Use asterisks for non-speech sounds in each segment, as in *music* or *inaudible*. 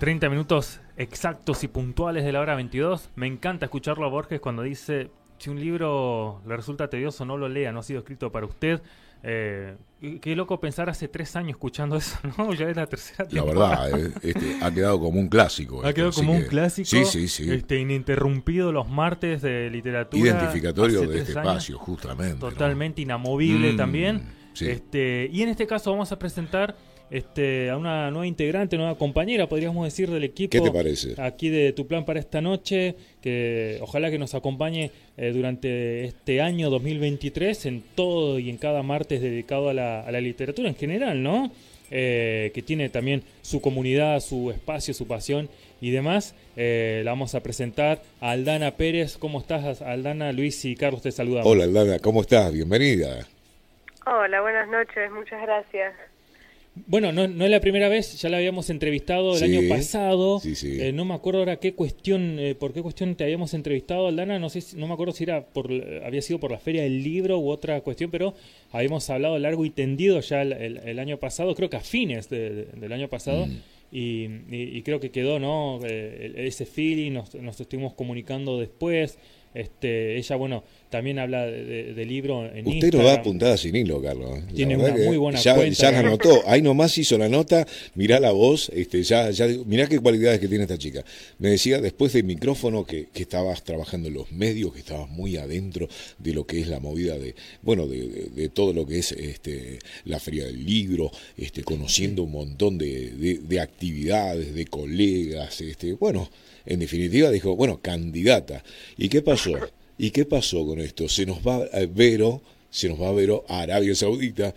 30 minutos exactos y puntuales de la hora 22. Me encanta escucharlo a Borges cuando dice, si un libro le resulta tedioso, no lo lea, no ha sido escrito para usted. Eh, qué loco pensar hace tres años escuchando eso, *laughs* ¿no? Ya es la tercera temporada. La verdad, eh, este, ha quedado como un clásico. Ha quedado como un clásico. Sí, sí, sí. Este, ininterrumpido los martes de literatura. Identificatorio de este espacio, justamente. Totalmente inamovible mm, también. Este, y en este caso vamos a presentar este, a una nueva integrante, nueva compañera, podríamos decir, del equipo. ¿Qué te parece? Aquí de Tu Plan para esta noche, que ojalá que nos acompañe eh, durante este año 2023 en todo y en cada martes dedicado a la, a la literatura en general, ¿no? Eh, que tiene también su comunidad, su espacio, su pasión y demás. Eh, la vamos a presentar a Aldana Pérez. ¿Cómo estás, Aldana? Luis y Carlos te saludamos. Hola, Aldana, ¿cómo estás? Bienvenida. Hola, buenas noches, muchas gracias. Bueno, no, no, es la primera vez, ya la habíamos entrevistado el año pasado. Eh, no me acuerdo ahora qué cuestión, eh, por qué cuestión te habíamos entrevistado, Aldana. No sé, no me acuerdo si era por, había sido por la feria del libro u otra cuestión, pero habíamos hablado largo y tendido ya el, año pasado, creo que a fines del año pasado. Mm. Y, creo que quedó, ¿no? Eh, ese feeling, nos, nos estuvimos comunicando después. Este, ella, bueno, también habla de, libro en Usted no da puntada sin hilo, Carlos. Tiene una muy buena ya, cuenta. Ya la anotó. Ahí nomás hizo la nota. Mirá la voz. Este, ya, ya, mirá qué cualidades que tiene esta chica. Me decía después del micrófono que, que estabas trabajando en los medios, que estabas muy adentro de lo que es la movida de, bueno, de, de, todo lo que es este, la feria del libro, este, conociendo un montón de, de actividades, de colegas. Este, bueno, en definitiva dijo, bueno, candidata. ¿Y qué pasó? ¿Y qué pasó con esto? Se nos va a Vero, se nos va a Vero a Arabia Saudita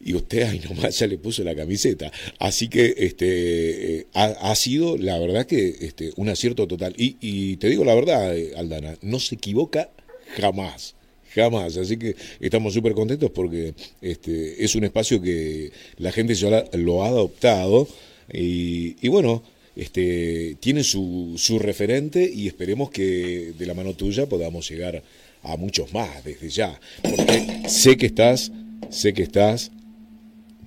y usted ahí nomás ya le puso la camiseta. Así que este eh, ha, sido, la verdad que este, un acierto total. Y, y te digo la verdad, eh, Aldana, no se equivoca jamás jamás. Así que estamos súper contentos porque este, es un espacio que la gente ya lo ha adoptado y bueno, este, tiene su, su referente y esperemos que de la mano tuya podamos llegar a muchos más desde ya. Porque sé que estás, sé que estás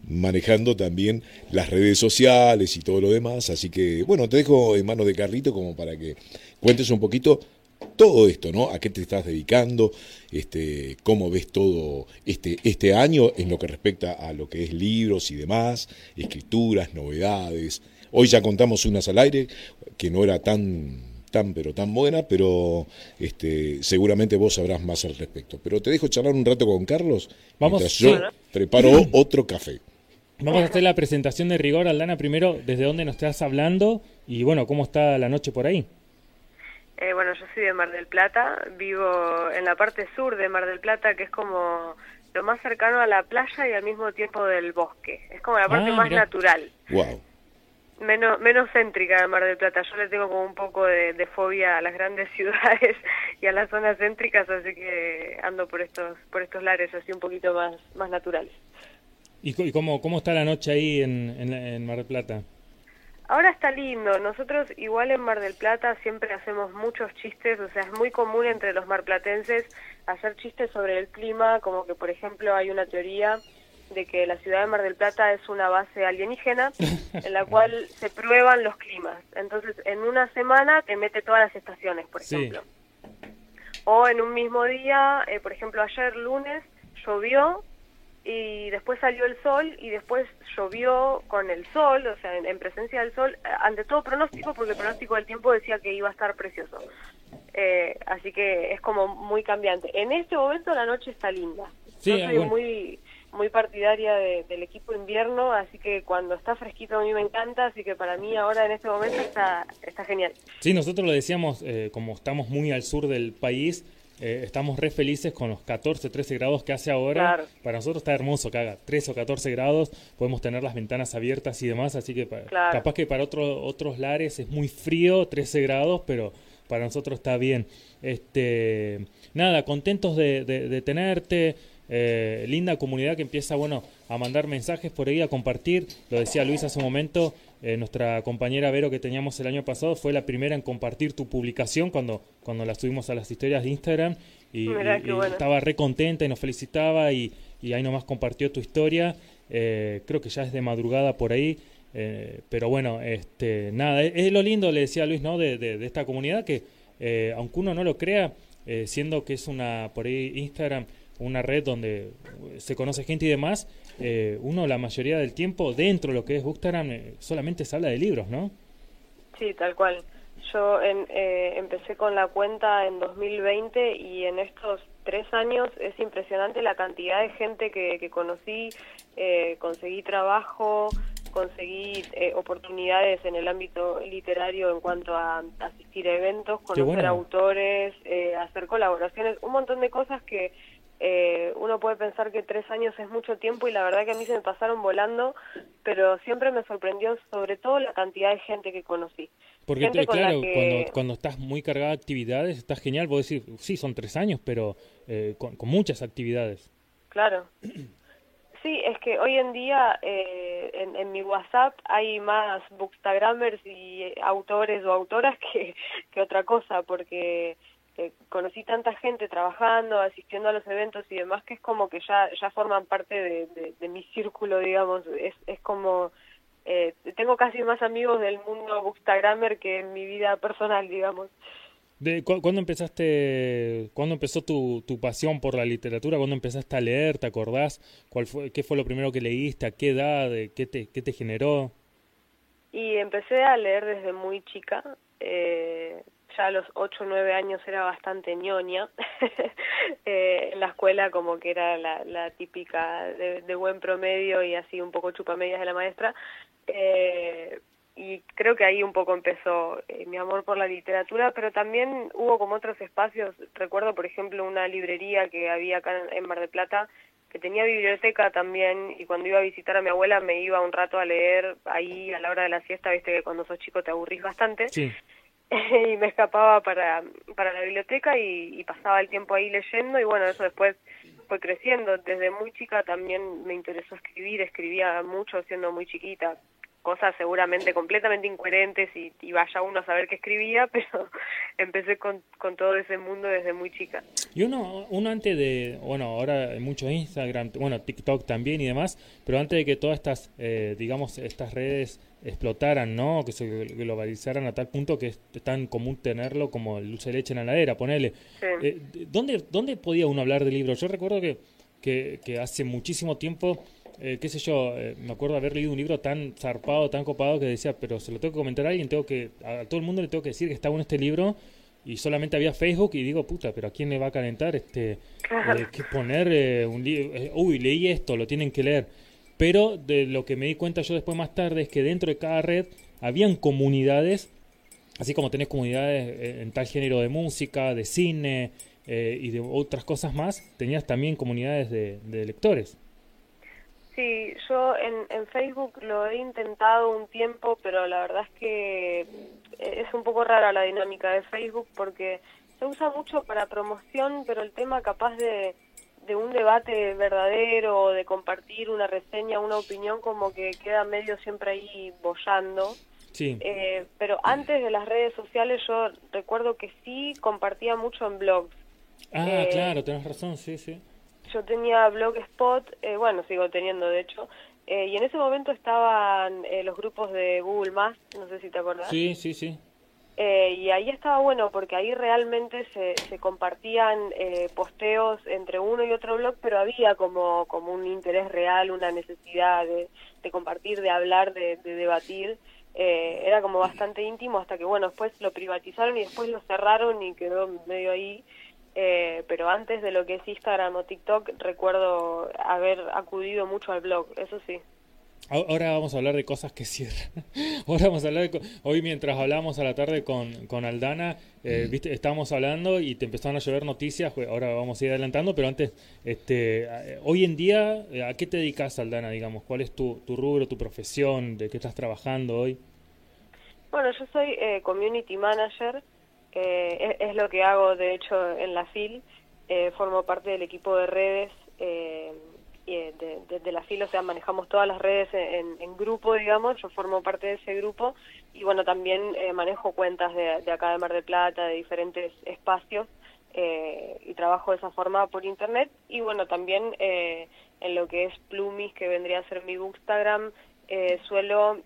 manejando también las redes sociales y todo lo demás. Así que, bueno, te dejo en manos de Carlito como para que cuentes un poquito todo esto, ¿no? ¿A qué te estás dedicando? Este, ¿Cómo ves todo este, este año en lo que respecta a lo que es libros y demás, escrituras, novedades? Hoy ya contamos unas al aire que no era tan tan pero tan buena, pero este, seguramente vos sabrás más al respecto. Pero te dejo charlar un rato con Carlos. Vamos. Yo preparo *clears throat* otro café. Vamos a hacer la presentación de rigor, Aldana, primero, desde dónde nos estás hablando y bueno, cómo está la noche por ahí. Eh, bueno, yo soy de Mar del Plata, vivo en la parte sur de Mar del Plata, que es como lo más cercano a la playa y al mismo tiempo del bosque. Es como la parte ah, más natural. Wow menos, menos céntrica de Mar del Plata. Yo le tengo como un poco de, fobia a las grandes *laughs* ciudades y a las zonas céntricas, así que ando por estos, por estos lares así un poquito más, más naturales. ¿Y, cómo, cómo está la noche ahí en, en, Mar del Plata? Ahora está lindo. Nosotros igual en Mar del Plata siempre hacemos muchos chistes, o sea, es muy común entre los marplatenses hacer chistes sobre el clima, como que por ejemplo hay una teoría de que la ciudad de Mar del Plata es una base alienígena *laughs* en la cual se prueban los climas. Entonces, en una semana te mete todas las estaciones, por ejemplo. O en un mismo día, eh, por ejemplo, ayer lunes llovió y después salió el sol y después llovió con el sol, o sea, en, presencia del sol, eh, ante todo pronóstico, porque el pronóstico del tiempo decía que iba a estar precioso. Eh, así que es como muy cambiante. En este momento la noche está linda. Sí, muy muy partidaria del equipo invierno, así que cuando está fresquito a mí me encanta, así que para mí ahora en este momento está, está genial. Sí, nosotros lo decíamos, eh, como estamos muy al sur del país, eh, estamos re felices con los 14, 13 grados que hace ahora. Para nosotros está hermoso que haga 13 o 14 grados, podemos tener las ventanas abiertas y demás, así que capaz que para otro, otros lares es muy frío, 13 grados, pero para nosotros está bien. Este, nada, contentos de, de tenerte. Eh, linda comunidad que empieza bueno a mandar mensajes por ahí, a compartir. Lo decía Luis hace un momento, eh, nuestra compañera Vero que teníamos el año pasado fue la primera en compartir tu publicación cuando, cuando la subimos a las historias de Instagram y, estaba re contenta y nos felicitaba y, ahí nomás compartió tu historia. Eh, creo que ya es de madrugada por ahí. pero bueno, este, nada, es, lo lindo, le decía Luis, ¿no? De, de, esta comunidad que, aunque uno no lo crea, siendo que es una, por ahí Instagram, una red donde se conoce gente y demás, uno la mayoría del tiempo dentro de lo que es Instagram solamente se habla de libros, ¿no? Sí, tal cual. Yo eh, empecé con la cuenta en 2020 y en estos tres años es impresionante la cantidad de gente que, conocí, eh, conseguí trabajo, conseguí eh, oportunidades en el ámbito literario en cuanto a asistir a eventos, conocer autores, hacer colaboraciones, un montón de cosas que uno puede pensar que tres años es mucho tiempo y la verdad que a mí se me pasaron volando, pero siempre me sorprendió sobre todo la cantidad de gente que conocí. Porque claro, cuando, cuando estás muy cargada de actividades, estás genial, vos decir, sí, son tres años, pero eh, con, muchas actividades. Claro. *clears throat* Sí, es que hoy en día eh, en, mi WhatsApp hay más bookstagrammers y autores o autoras *laughs* que, que otra cosa, porque eh, conocí tanta gente trabajando, asistiendo a los eventos y demás, que es como que ya, ya forman parte de, de mi círculo, digamos, es, es como eh, tengo casi más amigos del mundo bookstagrammer que en mi vida personal, digamos. De, ¿Cuándo empezaste, cuándo empezó tu, tu pasión por la literatura? ¿Cuándo empezaste a leer? ¿Te acordás? ¿Cuál fue, ¿Qué fue lo primero que leíste? ¿A qué edad? ¿Qué te, qué te generó? Y empecé a leer desde muy chica. Eh, ya a los 8 o 9 años era bastante ñoña. *laughs* eh, en la escuela como que era la, la típica de, de, buen promedio y así un poco chupamedias de la maestra. Eh, y creo que ahí un poco empezó eh, mi amor por la literatura, pero también hubo como otros espacios, recuerdo por ejemplo una librería que había acá en Mar de Plata, que tenía biblioteca también, y cuando iba a visitar a mi abuela me iba un rato a leer ahí a la hora de la siesta, viste que cuando sos chico te aburrís bastante, *laughs* y me escapaba para, para la biblioteca y, pasaba el tiempo ahí leyendo, y bueno, eso después fue creciendo, desde muy chica también me interesó escribir, escribía mucho siendo muy chiquita, cosas seguramente completamente incoherentes y, vaya uno a saber qué escribía, *laughs* pero empecé con, con, todo ese mundo desde muy chica. Y uno, uno antes de, bueno, ahora mucho Instagram, bueno, TikTok también y demás, pero antes de que todas estas, eh, digamos, estas redes explotaran, ¿no? Que se globalizaran a tal punto que es tan común tenerlo como el dulce de leche en la heladera, ponele. Eh, ¿dónde, ¿Dónde podía uno hablar de libros? Yo recuerdo que, que, que hace muchísimo tiempo eh, qué sé yo, eh, me acuerdo haber leído un libro tan zarpado, tan copado que decía, pero se lo tengo que comentar a alguien, tengo que, a todo el mundo le tengo que decir que está bueno este libro y solamente había Facebook y digo, puta, pero ¿a quién le va a calentar este, eh, que poner un libro? uy, leí esto, lo tienen que leer. Pero de lo que me di cuenta yo después más tarde es que dentro de cada red habían comunidades, así como tenés comunidades en tal género de música, de cine y de otras cosas más, tenías también comunidades de, de lectores. Sí, yo en, en Facebook lo he intentado un tiempo, pero la verdad es que es un poco rara la dinámica de Facebook porque se usa mucho para promoción, pero el tema capaz de, de un debate verdadero de compartir una reseña, una opinión, como que queda medio siempre ahí bollando. Sí. Eh, pero antes de las redes sociales yo recuerdo que sí compartía mucho en blogs. Ah, eh, claro, tenés razón, sí, sí yo tenía Blogspot, eh, bueno, sigo teniendo de hecho, eh, y en ese momento estaban eh, los grupos de Google Más, no sé si te acordás. Sí, sí, sí. Y ahí estaba bueno porque ahí realmente se, se compartían posteos entre uno y otro blog, pero había como, como un interés real, una necesidad de, compartir, de hablar, de, de debatir. era como bastante íntimo hasta que, bueno, después lo privatizaron y después lo cerraron y quedó medio ahí. Eh, pero antes de lo que es Instagram o TikTok recuerdo haber acudido mucho al blog, eso sí. Ahora vamos a hablar de cosas que cierran. *laughs* Ahora vamos a hablar de, hoy mientras hablamos a la tarde con, con Aldana, eh, viste, estábamos hablando y te empezaron a llover noticias, ahora vamos a ir adelantando, pero antes, este, eh, hoy en día, ¿a qué te dedicas, Aldana, digamos? ¿Cuál es tu, tu rubro, tu profesión, de qué estás trabajando hoy? Bueno, yo soy community manager eh, es, lo que hago, de hecho, en la FIL. Eh, formo parte del equipo de redes eh, de, la FIL, o sea, manejamos todas las redes en, grupo, digamos. Yo formo parte de ese grupo y, bueno, también manejo cuentas de, acá de Mar del Plata, de diferentes espacios. y trabajo de esa forma por internet y bueno también en lo que es Plumis que vendría a ser mi Bookstagram suelo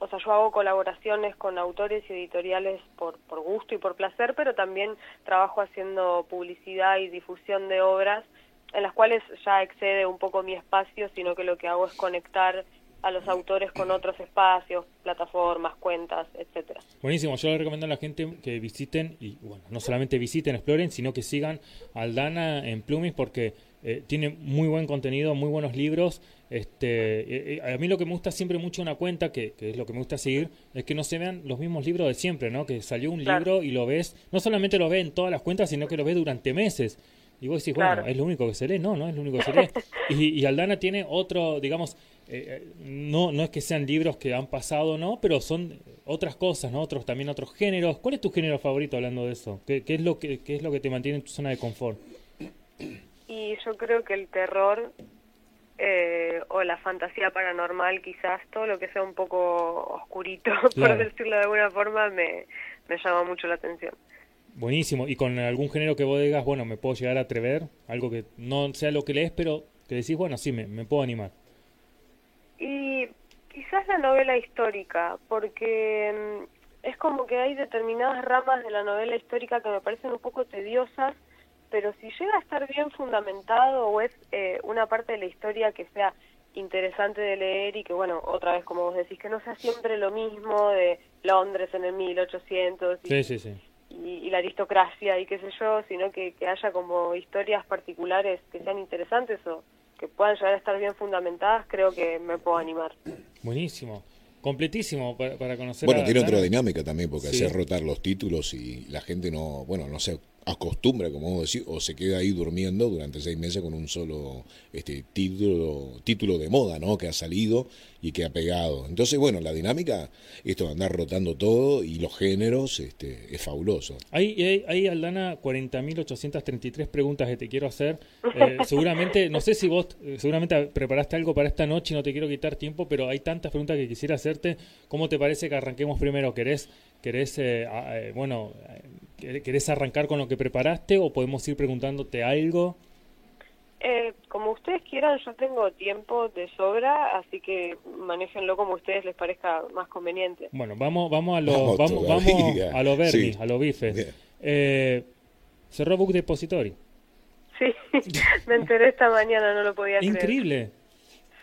o sea, yo hago colaboraciones con autores y editoriales por gusto y por placer, pero también trabajo haciendo publicidad y difusión de obras en las cuales ya excede un poco mi espacio, sino que lo que hago es conectar a los autores con otros espacios, plataformas, cuentas, etcétera. Buenísimo, yo le recomiendo a la gente que visiten y bueno, no solamente visiten, exploren, sino que sigan a Aldana en Plumis porque eh, tiene muy buen contenido, muy buenos libros. Este, eh, eh, a mí lo que me gusta siempre mucho una cuenta, que, es lo que me gusta seguir, es que no se vean los mismos libros de siempre, ¿no? Que salió un libro y lo ves, no solamente lo ves en todas las cuentas, sino que lo ves durante meses. Y vos decís, bueno, es lo único que se lee, no, no es lo único que se lee. *laughs* y, y Aldana tiene otro, digamos, no, no es que sean libros que han pasado, ¿no? Pero son otras cosas, ¿no? Otros, también otros géneros. ¿Cuál es tu género favorito hablando de eso? ¿Qué, qué es, lo que, qué es lo que te mantiene en tu zona de confort? Y yo creo que el terror eh, o la fantasía paranormal, quizás todo lo que sea un poco oscurito, *laughs* por decirlo de alguna forma, me, me llama mucho la atención. Buenísimo. ¿Y con algún género que vos digas, bueno, me puedo llegar a atrever? Algo que no sea lo que lees, pero que decís, bueno, sí, me, me puedo animar. Y quizás la novela histórica, porque mm, es como que hay determinadas ramas de la novela histórica que me parecen un poco tediosas pero si llega a estar bien fundamentado o es eh, una parte de la historia que sea interesante de leer y que, bueno, otra vez, como vos decís, que no sea siempre lo mismo de Londres en el 1800 y, la aristocracia y qué sé yo, sino que, que haya como historias particulares que sean interesantes o que puedan llegar a estar bien fundamentadas, creo que me puedo animar. Buenísimo. Completísimo para, conocer. Bueno, tiene otra dinámica también, porque hace rotar los títulos y la gente no, bueno, no sé acostumbra, como vos decís, o se queda ahí durmiendo durante seis meses con un solo este título, título de moda, ¿no? Que ha salido y que ha pegado. Entonces, bueno, la dinámica, esto de andar rotando todo y los géneros, este, es fabuloso. Hay, hay, hay Aldana, 40.833 preguntas que te quiero hacer. *laughs* Eh, seguramente, no sé si vos, eh, seguramente preparaste algo para esta noche y no te quiero quitar tiempo, pero hay tantas preguntas que quisiera hacerte. ¿Cómo te parece que arranquemos primero? ¿Querés, querés eh, bueno, querés arrancar con lo que preparaste o podemos ir preguntándote algo? Eh, como ustedes quieran, yo tengo tiempo de sobra, así que manéjenlo como a ustedes les parezca más conveniente. Bueno, vamos, vamos a lo, vamos, vamos, *laughs* a lo Bernie, a lo bife. Eh, cerró Book Depository. Sí, *laughs* me enteré esta mañana, no lo podía creer. Increíble.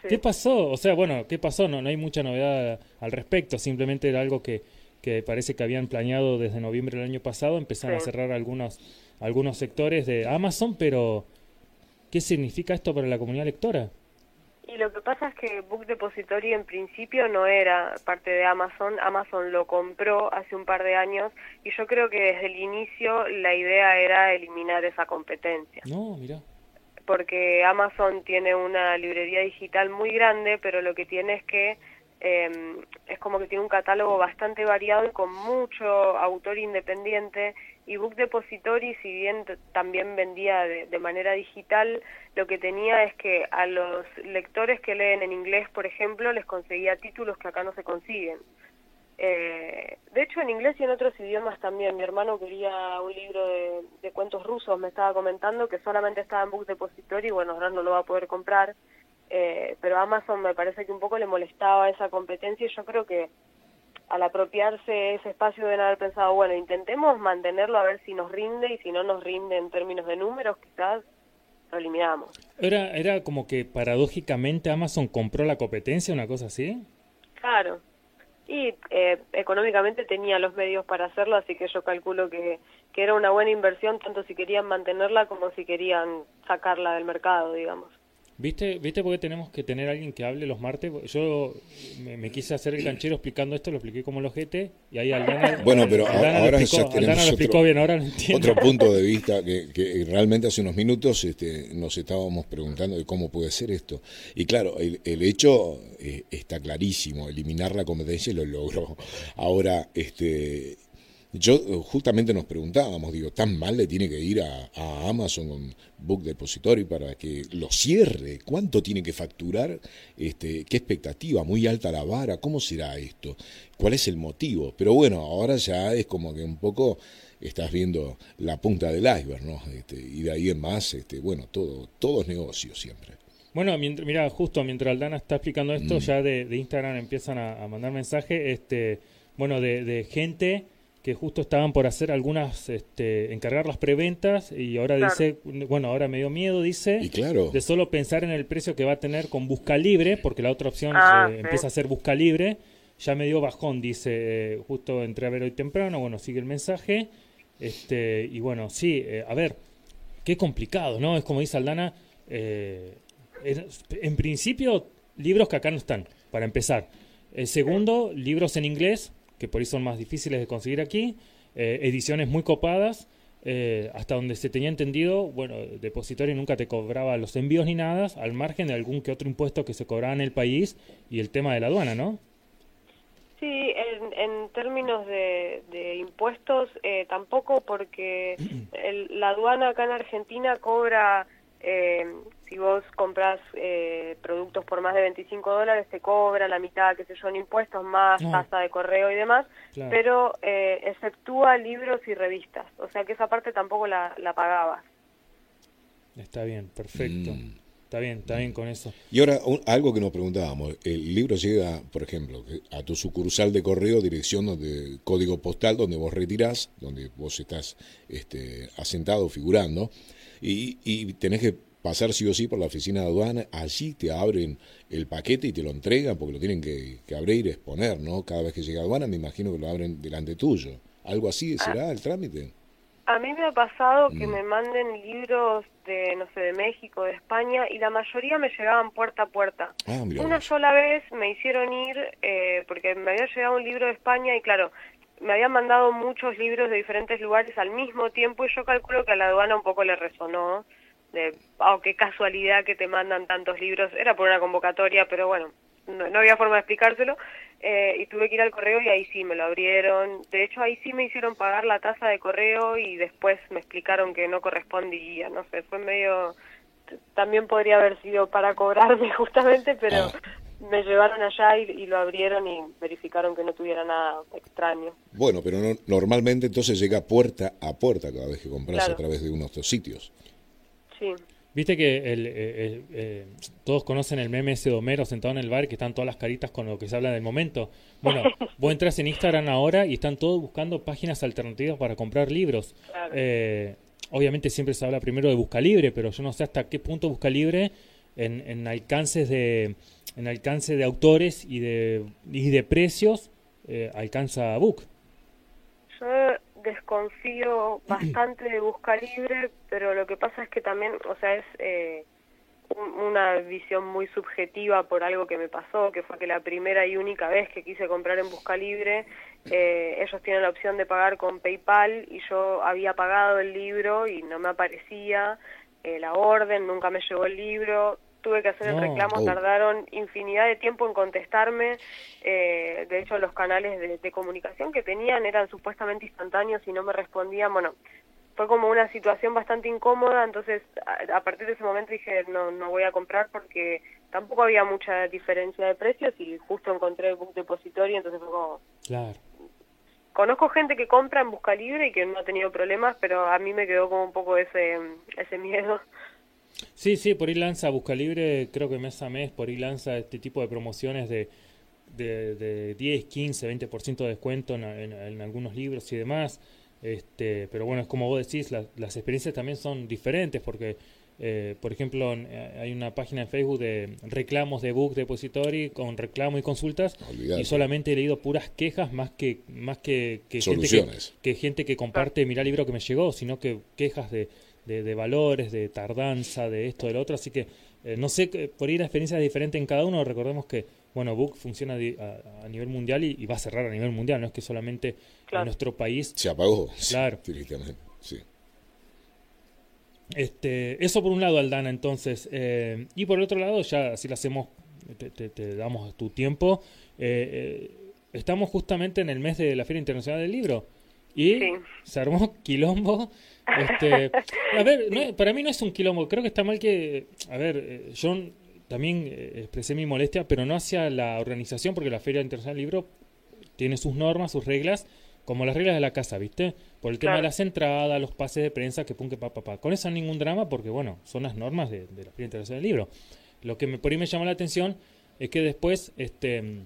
¿Qué pasó? O sea, bueno, ¿qué pasó? No, no hay mucha novedad al respecto, simplemente era algo que, que parece que habían planeado desde noviembre del año pasado, empezaron a cerrar algunos, algunos sectores de Amazon, pero ¿Qué significa esto para la comunidad lectora? Y lo que pasa es que Book Depository en principio no era parte de Amazon, Amazon lo compró hace un par de años y yo creo que desde el inicio la idea era eliminar esa competencia. No, mira. Porque Amazon tiene una librería digital muy grande, pero lo que tiene es que eh, es como que tiene un catálogo bastante variado y con mucho autor independiente y Book Depository, si bien también vendía de, manera digital, lo que tenía es que a los lectores que leen en inglés, por ejemplo, les conseguía títulos que acá no se consiguen. Eh, de hecho, en inglés y en otros idiomas también. Mi hermano quería un libro de, cuentos rusos, me estaba comentando que solamente estaba en Book Depository, bueno, ahora no lo va a poder comprar, eh, pero Amazon me parece que un poco le molestaba esa competencia y yo creo que al apropiarse ese espacio deben haber pensado, bueno, intentemos mantenerlo a ver si nos rinde y si no nos rinde en términos de números, quizás lo eliminamos. Era, era como que paradójicamente Amazon compró la competencia, una cosa así. Claro. Y eh, económicamente tenía los medios para hacerlo, así que yo calculo que, que era una buena inversión, tanto si querían mantenerla como si querían sacarla del mercado, digamos. ¿Viste, ¿Viste por qué tenemos que tener alguien que hable los martes? Yo me, quise hacer el canchero explicando esto, lo expliqué como los GT, y ahí Aldana, bueno, pero ahora lo explicó, tenemos lo explicó bien, ahora lo Otro punto de vista que, que, realmente hace unos minutos este, nos estábamos preguntando de cómo puede ser esto. Y claro, el, el hecho eh, está clarísimo, eliminar la competencia y lo logró. Ahora, este yo eh, justamente nos preguntábamos, digo, ¿tan mal le tiene que ir a, Amazon con Book Depository para que lo cierre? ¿Cuánto tiene que facturar? Este, ¿Qué expectativa? ¿Muy alta la vara? ¿Cómo será esto? ¿Cuál es el motivo? Pero bueno, ahora ya es como que un poco estás viendo la punta del iceberg, ¿no? Este, y de ahí en más, este, bueno, todo, todo es negocio siempre. Bueno, mira, justo mientras Aldana está explicando esto, mm. ya de, Instagram empiezan a, mandar mensajes, este, bueno, de, gente que justo estaban por hacer algunas, este, encargar las preventas y ahora dice, bueno, ahora me dio miedo, dice, de solo pensar en el precio que va a tener con Busca Libre, porque la otra opción ah, eh, empieza a ser Busca Libre, ya me dio bajón, dice, eh, justo entré a ver hoy temprano, bueno, sigue el mensaje, este, y bueno, sí, eh, a ver, qué complicado, ¿no? Es como dice Aldana, eh, en principio, libros que acá no están, para empezar. El segundo, libros en inglés, que por eso son más difíciles de conseguir aquí. Eh, ediciones muy copadas. Eh, hasta donde se tenía entendido, bueno, Depositorio nunca te cobraba los envíos ni nada, al margen de algún que otro impuesto que se cobraba en el país y el tema de la aduana, ¿no? Sí, en, términos de, impuestos eh, tampoco porque *clears throat* la aduana acá en Argentina cobra eh, si vos compras eh, productos por más de 25 dólares, te cobra la mitad, que sé yo, en impuestos, más ah. tasa de correo y demás, pero eh, exceptúa libros y revistas, o sea que esa parte tampoco la, la pagabas. Está bien, perfecto. Mm. Está bien, está bien con eso. Y ahora, algo que nos preguntábamos, el libro llega, por ejemplo, a tu sucursal de correo, dirección donde, código postal donde vos retirás, donde vos estás este, asentado, figurando, y, y tenés que pasar sí o sí por la oficina de aduana, allí te abren el paquete y te lo entregan porque lo tienen que, abrir y exponer, ¿no? Cada vez que llega a aduana me imagino que lo abren delante tuyo. ¿Algo así será el trámite? A mí me ha pasado que mm. me manden libros de, no sé, de México, de España, y la mayoría me llegaban puerta a puerta. Ah, Una sola vez me hicieron ir, eh, porque me había llegado un libro de España, y claro, me habían mandado muchos libros de diferentes lugares al mismo tiempo, y yo calculo que a la aduana un poco le resonó de, oh, qué casualidad que te mandan tantos libros, era por una convocatoria, pero bueno, no, había forma de explicárselo, eh, y tuve que ir al correo y ahí sí me lo abrieron, de hecho ahí sí me hicieron pagar la tasa de correo y después me explicaron que no correspondía, no sé, fue medio, también podría haber sido para cobrarme *laughs* justamente, pero... Me llevaron allá y, lo abrieron y verificaron que no tuviera nada extraño. Bueno, pero no, normalmente entonces llega puerta a puerta cada vez que compras a través de unos de estos Viste que el, todos conocen el meme ese de Homero sentado en el bar que están todas las caritas con lo que se habla del momento. Bueno, *laughs* vos entras en Instagram ahora y están todos buscando páginas alternativas para comprar libros. Eh, obviamente siempre se habla primero de Busca Libre, pero yo no sé hasta qué punto Busca Libre en, en alcances de en alcance de autores y de, y de precios eh, alcanza a Book desconfío *clears throat* bastante de Busca Libre, pero lo que pasa es que también, o sea, es eh, una visión muy subjetiva por algo que me pasó, que fue que la primera y única vez que quise comprar en Busca Libre, eh, ellos tienen la opción de pagar con PayPal y yo había pagado el libro y no me aparecía eh, la orden, nunca me llegó el libro, tuve que hacer el reclamo, oh. tardaron infinidad de tiempo en contestarme. Eh, de hecho, los canales de, comunicación que tenían eran supuestamente instantáneos y no me respondían. Bueno, fue como una situación bastante incómoda, entonces a, partir de ese momento dije no, no voy a comprar porque tampoco había mucha diferencia de precios y justo encontré el book depositorio, entonces fue como... Claro. Conozco gente que compra en Busca Libre y que no ha tenido problemas, pero a mí me quedó como un poco ese, ese miedo. Sí, sí, por ahí lanza Busca Libre, creo que mes a mes, por ahí lanza este tipo de promociones de, de, de 10, 15, 20% de descuento en, en, algunos libros y demás. Este, pero bueno, es como vos decís, las experiencias también son diferentes porque, eh, por ejemplo, eh, hay una página en Facebook de reclamos de Book Depository con reclamo y consultas y solamente he leído puras quejas más que más que, que gente que, que, gente que comparte, mira el libro que me llegó, sino que quejas de de, valores, de tardanza, de esto, de lo otro. Así que eh, no sé, por ir la experiencia es diferente en cada uno. Recordemos que, bueno, Book funciona a, nivel mundial y, va a cerrar a nivel mundial. No es que solamente en nuestro país. Se apagó. Claro. Sí. Este, eso por un lado, Aldana, entonces. Eh, y por el otro lado, ya así lo hacemos, te, damos tu tiempo. Eh, estamos justamente en el mes de la Feria Internacional del Libro. Y se armó quilombo este, a ver, *laughs* para mí no es un quilombo. Creo que está mal que. A ver, eh, yo también eh, expresé mi molestia, pero no hacia la organización, porque la Feria Internacional del Libro tiene sus normas, sus reglas, como las reglas de la casa, ¿viste? Por el tema de las entradas, los pases de prensa, que pum, que pa, pa, pa. Con eso ningún drama, porque, bueno, son las normas de, la Feria Internacional del Libro. Lo que me, por ahí me llamó la atención es que después este,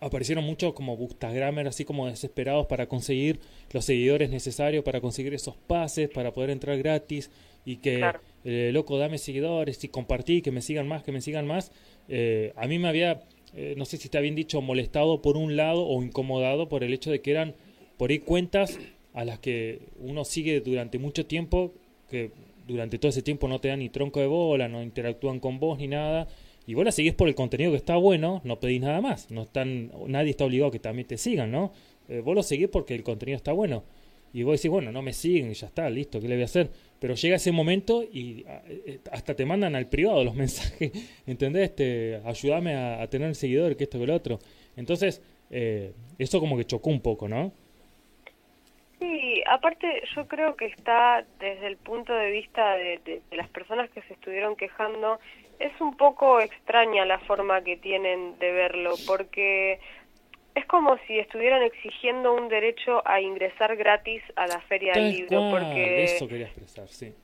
aparecieron muchos como bookstagrammer así como desesperados para conseguir los seguidores necesarios, para conseguir esos pases, para poder entrar gratis y que, eh, loco, dame seguidores y compartí, que me sigan más, que me sigan más. Eh, a mí me había, eh, no sé si está bien dicho, molestado por un lado o incomodado por el hecho de que eran por ahí cuentas a las que uno sigue durante mucho tiempo, que durante todo ese tiempo no te dan ni tronco de bola, no interactúan con vos ni nada, y vos la seguís por el contenido que está bueno, no pedís nada más, no están, nadie está obligado a que también te sigan, ¿no? Eh, vos lo seguís porque el contenido está bueno. Y vos decís, bueno, no me siguen, y ya está, listo, ¿qué le voy a hacer? Pero llega ese momento y eh, hasta te mandan al privado los *laughs* mensajes, ¿entendés? Este, ayúdame a, tener seguidor, que esto que lo otro. Entonces, eh, eso como que chocó un poco, ¿no? Sí, aparte yo creo que está desde el punto de vista de, las personas que se estuvieron quejando, es un poco extraña la forma que tienen de verlo, porque es como si estuvieran exigiendo un derecho a ingresar gratis a la feria del libro, porque eso quería expresar, sí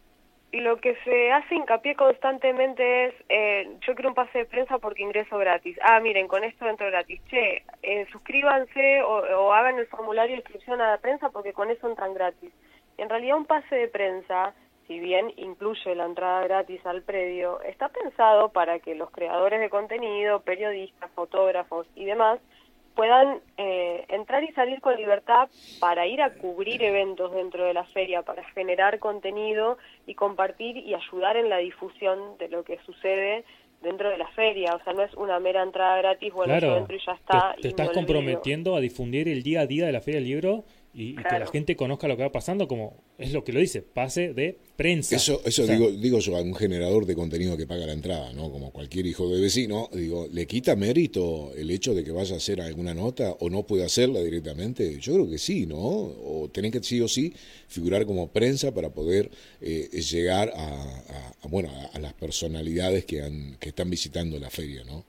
lo que se hace hincapié constantemente es, eh, yo quiero un pase de prensa porque ingreso gratis. Ah, miren, con esto entro gratis. Che, eh, suscríbanse o, hagan el formulario de inscripción a la prensa porque con eso entran gratis. En realidad un pase de prensa, si bien incluye la entrada gratis al predio, está pensado para que los creadores de contenido, periodistas, fotógrafos y demás puedan eh, entrar y salir con libertad para ir a cubrir eventos dentro de la feria, para generar contenido y compartir y ayudar en la difusión de lo que sucede dentro de la feria. O sea, no es una mera entrada gratis, bueno, yo entro y ya está. Te, estás comprometiendo a difundir el día a día de la feria del libro y, que la gente conozca lo que va pasando, como es lo que lo dice, pase de prensa. Eso, eso digo, digo yo, a un generador de contenido que paga la entrada, ¿no? Como cualquier hijo de vecino, digo, ¿le quita mérito el hecho de que vaya a hacer alguna nota o no puede hacerla directamente? Yo creo que sí, ¿no? O tenés que sí o sí figurar como prensa para poder eh, llegar a, bueno, a, las personalidades que, han, que están visitando la feria, ¿no?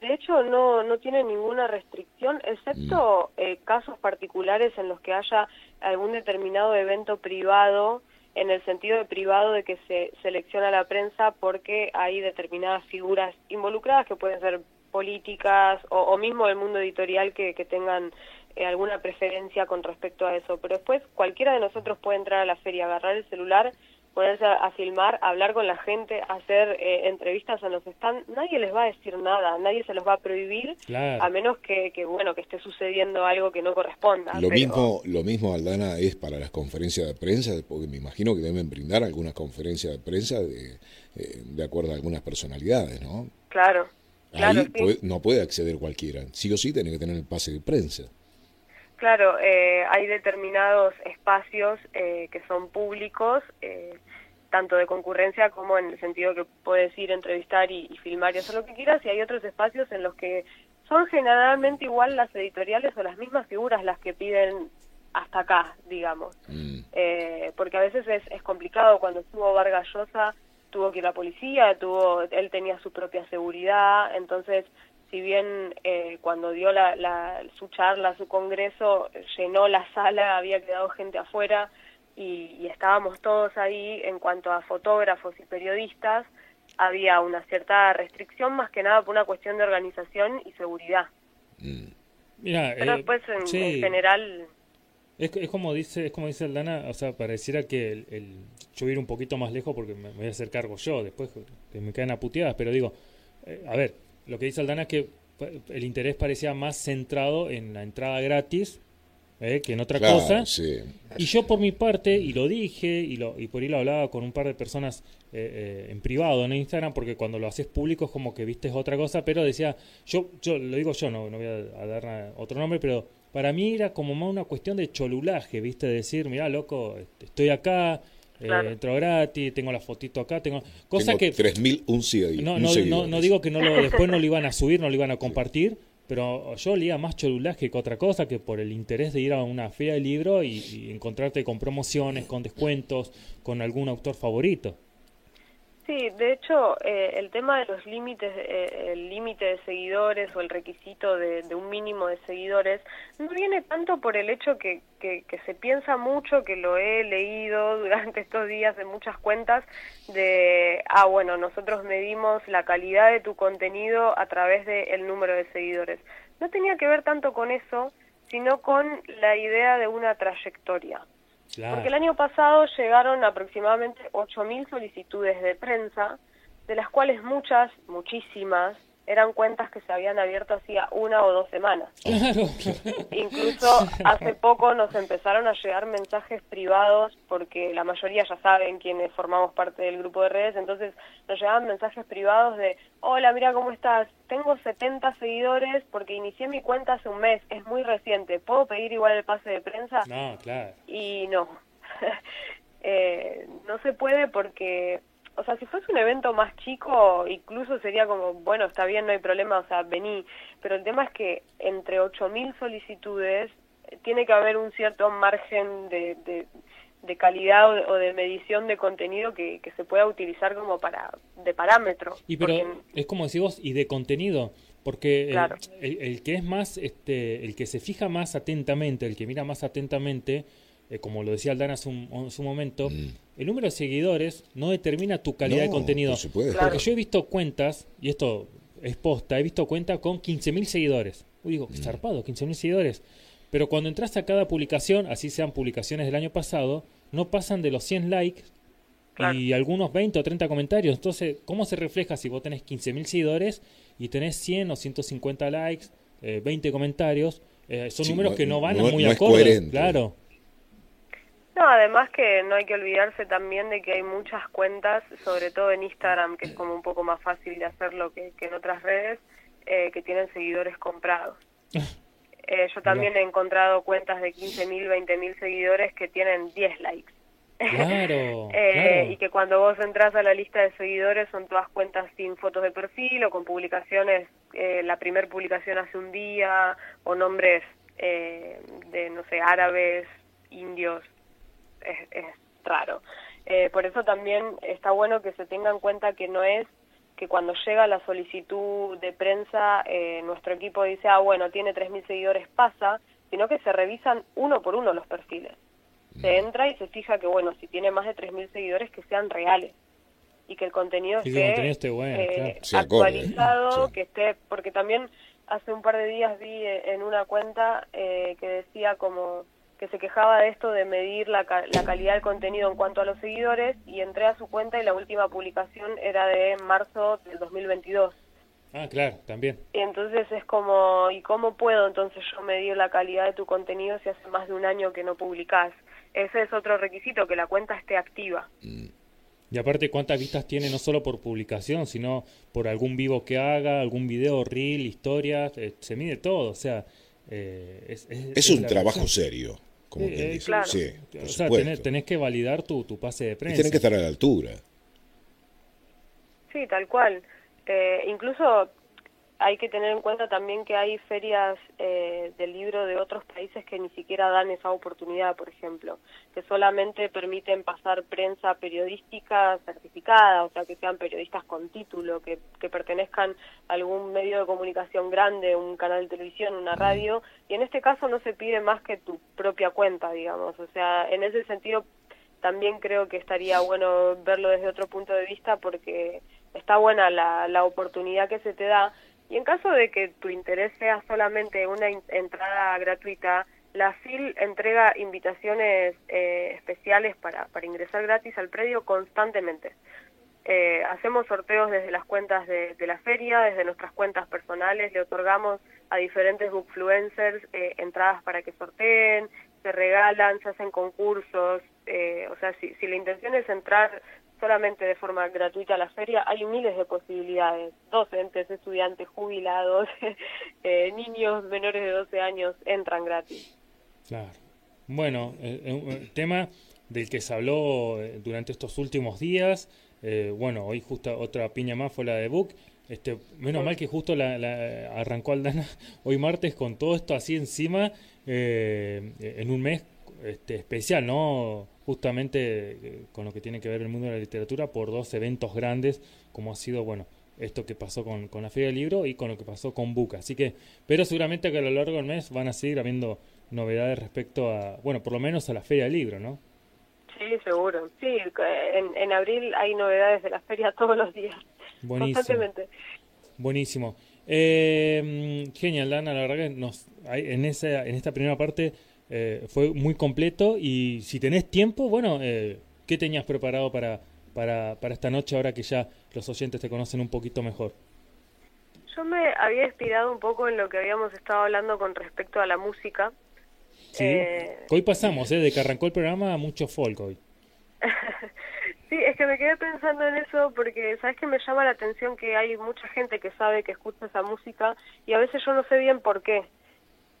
De hecho no, no tiene ninguna restricción, excepto mm. eh, casos particulares en los que haya algún determinado evento privado, en el sentido de privado de que se selecciona la prensa porque hay determinadas figuras involucradas que pueden ser políticas o, mismo del mundo editorial que, que tengan eh, alguna preferencia con respecto a eso. Pero después cualquiera de nosotros puede entrar a la feria, agarrar el celular ponerse a, filmar, hablar con la gente, hacer eh, entrevistas en los stands, nadie les va a decir nada, nadie se los va a prohibir, a menos que, bueno, que esté sucediendo algo que no corresponda. Lo mismo, lo mismo Aldana es para las conferencias de prensa, porque me imagino que deben brindar algunas conferencias de prensa de, eh, de acuerdo a algunas personalidades, ¿no? Claro. Ahí no puede acceder cualquiera, sí o sí tiene que tener el pase de prensa. Claro, eh, hay determinados espacios eh, que son públicos, eh, tanto de concurrencia como en el sentido que puedes ir, entrevistar y, filmar y hacer lo que quieras, y hay otros espacios en los que son generalmente igual las editoriales o las mismas figuras las que piden hasta acá, digamos. Mm. porque a veces es, es complicado, cuando estuvo Vargas Llosa tuvo que ir a la policía, tuvo, él tenía su propia seguridad, entonces si bien eh, cuando dio la, su charla, su congreso, llenó la sala, había quedado gente afuera y, estábamos todos ahí en cuanto a fotógrafos y periodistas, había una cierta restricción más que nada por una cuestión de organización y seguridad. Mm. Pero eh, después en, general... Es, es, como dice es como dice Aldana, o sea, pareciera que el, yo ir un poquito más lejos porque me, voy a hacer cargo yo, después que me caen a puteadas, pero digo, eh, a ver, lo que dice Aldana es que el interés parecía más centrado en la entrada gratis ¿eh? que en otra cosa. Y yo por mi parte, y lo dije, y, lo, y por ahí lo hablaba con un par de personas eh, eh, en privado en Instagram, porque cuando lo haces público es como que viste otra cosa, pero decía, yo, yo lo digo yo, no, no voy a, dar otro nombre, pero para mí era como más una cuestión de cholulaje, viste, decir, mira, loco, este, estoy acá, eh, entro gratis, tengo la fotito acá, tengo cosa que 3000 un no, no, no, no, digo que no lo, *laughs* después no lo iban a subir, no lo iban a compartir, pero yo leía más cholulaje que otra cosa que por el interés de ir a una feria de libro y, encontrarte con promociones, con descuentos, con algún autor favorito. Sí, de hecho, eh, el tema de los límites, eh, el límite de seguidores o el requisito de, un mínimo de seguidores, no viene tanto por el hecho que, que, se piensa mucho, que lo he leído *laughs* durante estos días en muchas cuentas, de, ah, bueno, nosotros medimos la calidad de tu contenido a través del número de seguidores. No tenía que ver tanto con eso, sino con la idea de una trayectoria. Porque el año pasado llegaron aproximadamente 8.000 solicitudes de prensa, de las cuales muchas, muchísimas, eran cuentas que se habían abierto hacía una o dos semanas. Incluso hace poco nos empezaron a llegar mensajes privados, porque la mayoría ya saben quienes formamos parte del grupo de redes, entonces nos llegaban mensajes privados de, hola, mira cómo estás, tengo 70 seguidores porque inicié mi cuenta hace un mes, es muy reciente, ¿puedo pedir igual el pase de prensa? No, claro. Y no, *laughs* eh, no se puede porque o sea, si fuese un evento más chico, incluso sería como, bueno, está bien, no hay problema, o sea, vení. Pero el tema es que entre 8.000 solicitudes tiene que haber un cierto margen de, de, calidad o de, medición de contenido que, que, se pueda utilizar como para de parámetro. Y pero es como decís vos, y de contenido, porque el, que es más, este, el que se fija más atentamente, el que mira más atentamente, eh, como lo decía Aldana hace un, momento, mm. el número de seguidores no determina tu calidad de contenido. Porque yo he visto cuentas, y esto es posta, he visto cuentas con 15.000 seguidores. Uy, digo, qué mm. zarpado, 15.000 seguidores. Pero cuando entras a cada publicación, así sean publicaciones del año pasado, no pasan de los 100 likes y algunos 20 o 30 comentarios. Entonces, ¿cómo se refleja si vos tenés 15.000 seguidores y tenés 100 o 150 likes, 20 eh, comentarios? Eh, son números que no van muy no acorde. Claro. No, además que no hay que olvidarse también de que hay muchas cuentas, sobre todo en Instagram, que es como un poco más fácil de hacerlo que, en otras redes, eh, que tienen seguidores comprados. *laughs* Eh, yo también he encontrado cuentas de 15.000, 20.000 seguidores que tienen 10 likes. Claro, *laughs* eh, Y que cuando vos entras a la lista de seguidores son todas cuentas sin fotos de perfil o con publicaciones, la primera publicación hace un día, o nombres de, no sé, árabes, indios, es, raro. Eh, por eso también está bueno que se tenga en cuenta que no es que cuando llega la solicitud de prensa, eh, nuestro equipo dice, ah, bueno, tiene 3.000 seguidores, pasa, sino que se revisan uno por uno los perfiles. Se entra y se fija que, bueno, si tiene más de 3.000 seguidores, que sean reales y que el contenido esté, eh, actualizado, que esté, porque también hace un par de días vi en una cuenta que decía como que se quejaba de esto de medir la, la, calidad del contenido en cuanto a los seguidores y entré a su cuenta y la última publicación era de marzo del 2022. Ah, claro, también. Y entonces es como, ¿y cómo puedo entonces yo medir la calidad de tu contenido si hace más de un año que no publicás? Ese es otro requisito, que la cuenta esté activa. Mm. Y aparte, ¿cuántas vistas tiene no solo por publicación, sino por algún vivo que haga, algún video, reel, historias? Eh, se mide todo, o sea... Eh, es, es, un trabajo serio como quien dice. Sí, o sea, tenés, que validar tu, tu pase de prensa. Y tenés que estar a la altura. Sí, tal cual. Eh, incluso hay que tener en cuenta también que hay ferias eh, del libro de otros países que ni siquiera dan esa oportunidad, por ejemplo, que solamente permiten pasar prensa periodística certificada, o sea, que sean periodistas con título, que, que pertenezcan a algún medio de comunicación grande, un canal de televisión, una radio, y en este caso no se pide más que tu propia cuenta, digamos, o sea, en ese sentido también creo que estaría bueno verlo desde otro punto de vista porque está buena la, la oportunidad que se te da y en caso de que tu interés sea solamente una entrada gratuita, la FIL entrega invitaciones eh, especiales para, para ingresar gratis al predio constantemente. Eh, hacemos sorteos desde las cuentas de, la feria, desde nuestras cuentas personales, le otorgamos a diferentes bookfluencers eh, entradas para que sorteen, se regalan, se hacen concursos, o sea, si la intención es entrar solamente de forma gratuita la feria, hay miles de posibilidades, docentes, estudiantes, jubilados, *laughs* eh, niños menores de 12 años entran gratis. Claro. Bueno, el, eh, eh, tema del que se habló durante estos últimos días, bueno, hoy justo otra piña más fue la de Book, este, menos mal que justo la, la, arrancó Aldana *laughs* hoy martes con todo esto así encima, en un mes este, especial, ¿no? Justamente eh, con lo que tiene que ver el mundo de la literatura por dos eventos grandes, como ha sido, bueno, esto que pasó con, con la Feria del Libro y con lo que pasó con Buca. Así que, pero seguramente que a lo largo del mes van a seguir habiendo novedades respecto a, bueno, por lo menos a la Feria del Libro, ¿no? Sí, seguro. Sí, en, en abril hay novedades de la feria todos los días. Buenísimo. Constantemente. Buenísimo. Eh, genial, Lana, la verdad que nos, en, esa, en esta primera parte eh, fue muy completo y si tenés tiempo, bueno, eh, ¿qué tenías preparado para, para, para esta noche ahora que ya los oyentes te conocen un poquito mejor? Yo me había inspirado un poco en lo que habíamos estado hablando con respecto a la música. Sí, eh, hoy pasamos, ¿eh? de que arrancó el programa a mucho folk hoy. *laughs* Sí, es que me quedé pensando en eso porque, ¿sabes que Me llama la atención que hay mucha gente que sabe que escucha esa música y a veces yo no sé bien por qué.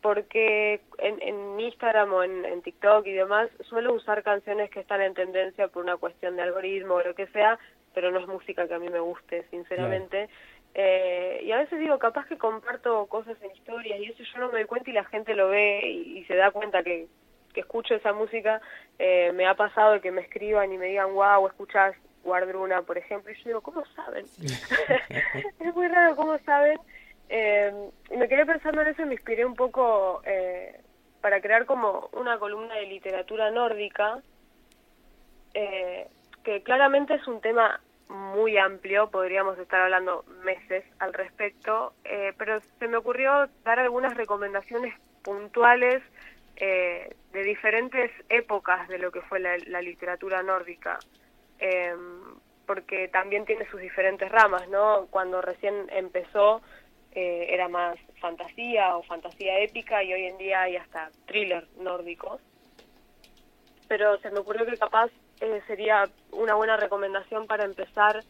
Porque en, en Instagram o en, TikTok y demás suelo usar canciones que están en tendencia por una cuestión de algoritmo o lo que sea, pero no es música que a mí me guste, sinceramente. Eh, y a veces digo, capaz que comparto cosas en historias y eso yo no me doy cuenta y la gente lo ve y se da cuenta que, que escucho esa música, eh, me ha pasado que me escriban y me digan, wow, escuchas Guardruna, por ejemplo, y yo digo, ¿cómo saben? *laughs* es muy raro cómo saben. Eh, y me quedé pensando en eso y me inspiré un poco eh, para crear como una columna de literatura nórdica, que claramente es un tema muy amplio, podríamos estar hablando meses al respecto, pero se me ocurrió dar algunas recomendaciones puntuales eh, de diferentes épocas de lo que fue la, literatura nórdica, em, porque también tiene sus diferentes ramas, ¿no? Cuando recién empezó eh, era más fantasía o fantasía épica y hoy en día hay hasta thriller nórdicos. Pero se me ocurrió que capaz eh, sería una buena recomendación para empezar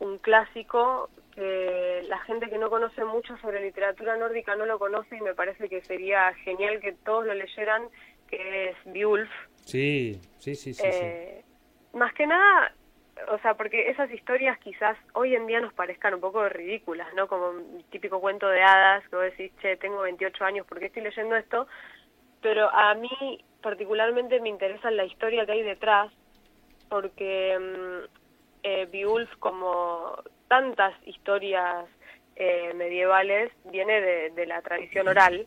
un clásico que la gente que no conoce mucho sobre literatura nórdica no lo conoce y me parece que sería genial que todos lo leyeran, que es Beowulf. Sí, sí, sí, sí, eh, Más que nada, o sea, porque esas historias quizás hoy en día nos parezcan un poco ridículas, ¿no? Como un típico cuento de hadas, que vos decís, che, tengo 28 años, ¿por qué estoy leyendo esto? Pero a mí particularmente me interesa la historia que hay detrás, porque mm, eh, Beowulf, como tantas historias eh, medievales, viene de, la tradición oral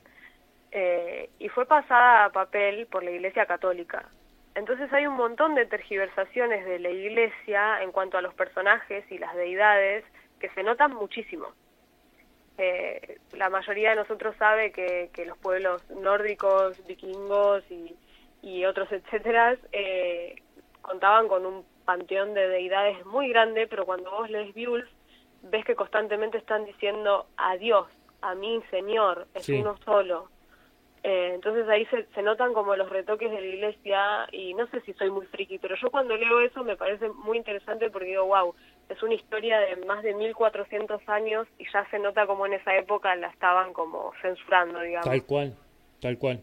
eh, y fue pasada a papel por la Iglesia Católica. Entonces hay un montón de tergiversaciones de la Iglesia en cuanto a los personajes y las deidades que se notan muchísimo. Eh, la mayoría de nosotros sabe que, los pueblos nórdicos, vikingos y, y otros *laughs* etcétera contaban con un panteón de deidades muy grande, pero cuando vos lees Beowulf, ves que constantemente están diciendo adiós, a mí Señor, es uno solo. Eh, entonces ahí se, se, notan como los retoques de la iglesia y no sé si soy muy friki, pero yo cuando leo eso me parece muy interesante porque digo, wow, es una historia de más de 1400 años y ya se nota como en esa época la estaban como censurando, digamos. Tal cual, tal cual.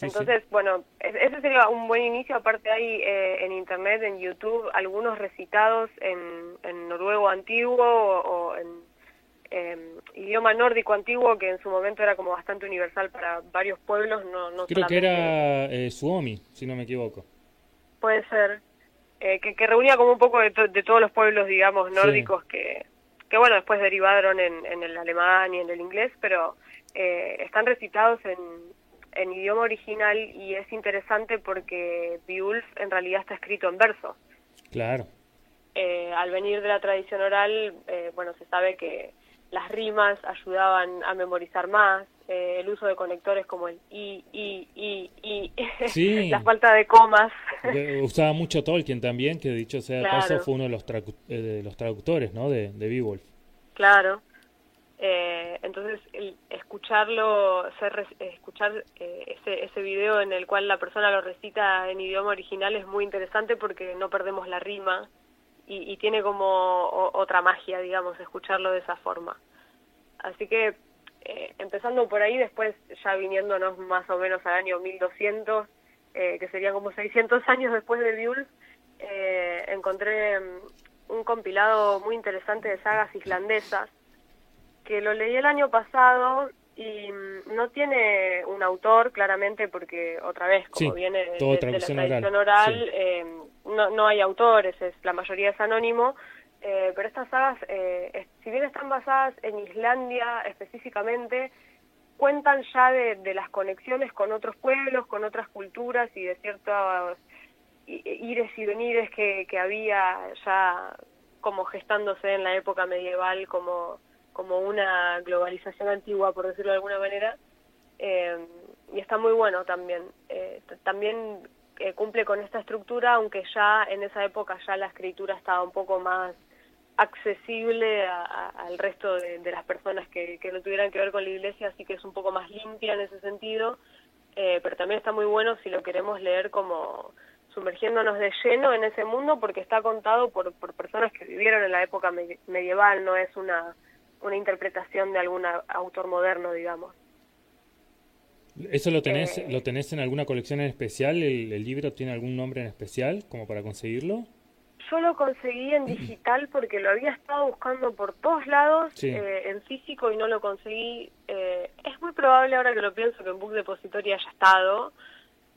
Entonces, bueno, ese sería un buen inicio. Aparte hay eh, en Internet, en YouTube, algunos recitados en, en noruego antiguo o, en em, idioma nórdico antiguo que en su momento era como bastante universal para varios pueblos. No, no Creo que era eh, Suomi, si no me equivoco. Puede ser. Eh, que, que, reunía como un poco de, de todos los pueblos, digamos, nórdicos que, que, bueno, después derivaron en, en el alemán y en el inglés, pero eh, están recitados en en idioma original y es interesante porque Beowulf en realidad está escrito en verso. Claro. Eh, al venir de la tradición oral, eh, bueno, se sabe que las rimas ayudaban a memorizar más, eh, el uso de conectores como el i, i, i, i, *laughs* la falta de comas. Usaba mucho Tolkien también, que dicho sea de paso fue uno de los, de los traductores, ¿no? De, de Beowulf. Claro. Eh, entonces, el escucharlo, escuchar eh, ese, ese video en el cual la persona lo recita en idioma original es muy interesante porque no perdemos la rima y, tiene como otra magia, digamos, escucharlo de esa forma. Así que, eh, empezando por ahí, después ya viniéndonos más o menos al año 1200, eh, que sería como 600 años después de Beowulf, encontré mm, un compilado muy interesante de sagas islandesas que lo leí el año pasado y mm, no tiene un autor claramente porque otra vez como viene de, la tradición oral, eh, no, no hay autores, es, la mayoría es anónimo, eh, pero estas sagas, eh, si bien están basadas en Islandia específicamente, cuentan ya de, las conexiones con otros pueblos, con otras culturas y de ciertos ires y venires que, que había ya como gestándose en la época medieval como como una globalización antigua, por decirlo de alguna manera, eh, y está muy bueno también. Eh, también eh, cumple con esta estructura, aunque ya en esa época ya la escritura estaba un poco más accesible al resto de, las personas que, que, no tuvieran que ver con la iglesia, así que es un poco más limpia en ese sentido, pero también está muy bueno si lo queremos leer como sumergiéndonos de lleno en ese mundo porque está contado por, por personas que vivieron en la época medieval, no es una una interpretación de algún autor moderno, digamos. ¿Eso lo tenés, eh, lo tenés en alguna colección en especial? ¿El, libro tiene algún nombre en especial como para conseguirlo? Yo lo conseguí en digital porque lo había estado buscando por todos lados eh, en físico y no lo conseguí. Eh, es muy probable ahora que lo pienso que en Book Depository haya estado,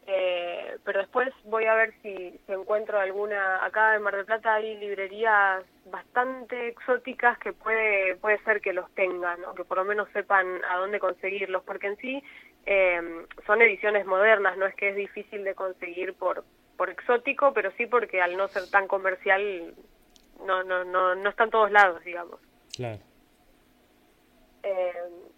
eh, pero después voy a ver si, encuentro alguna, acá en Mar del Plata hay librerías bastante exóticas que puede, puede ser que los tengan, o que por lo menos sepan a dónde conseguirlos, porque en sí eh, son ediciones modernas, no es que es difícil de conseguir por, por exótico, pero sí porque al no ser tan comercial no, no, no, no está en todos lados, digamos. Claro. Eh,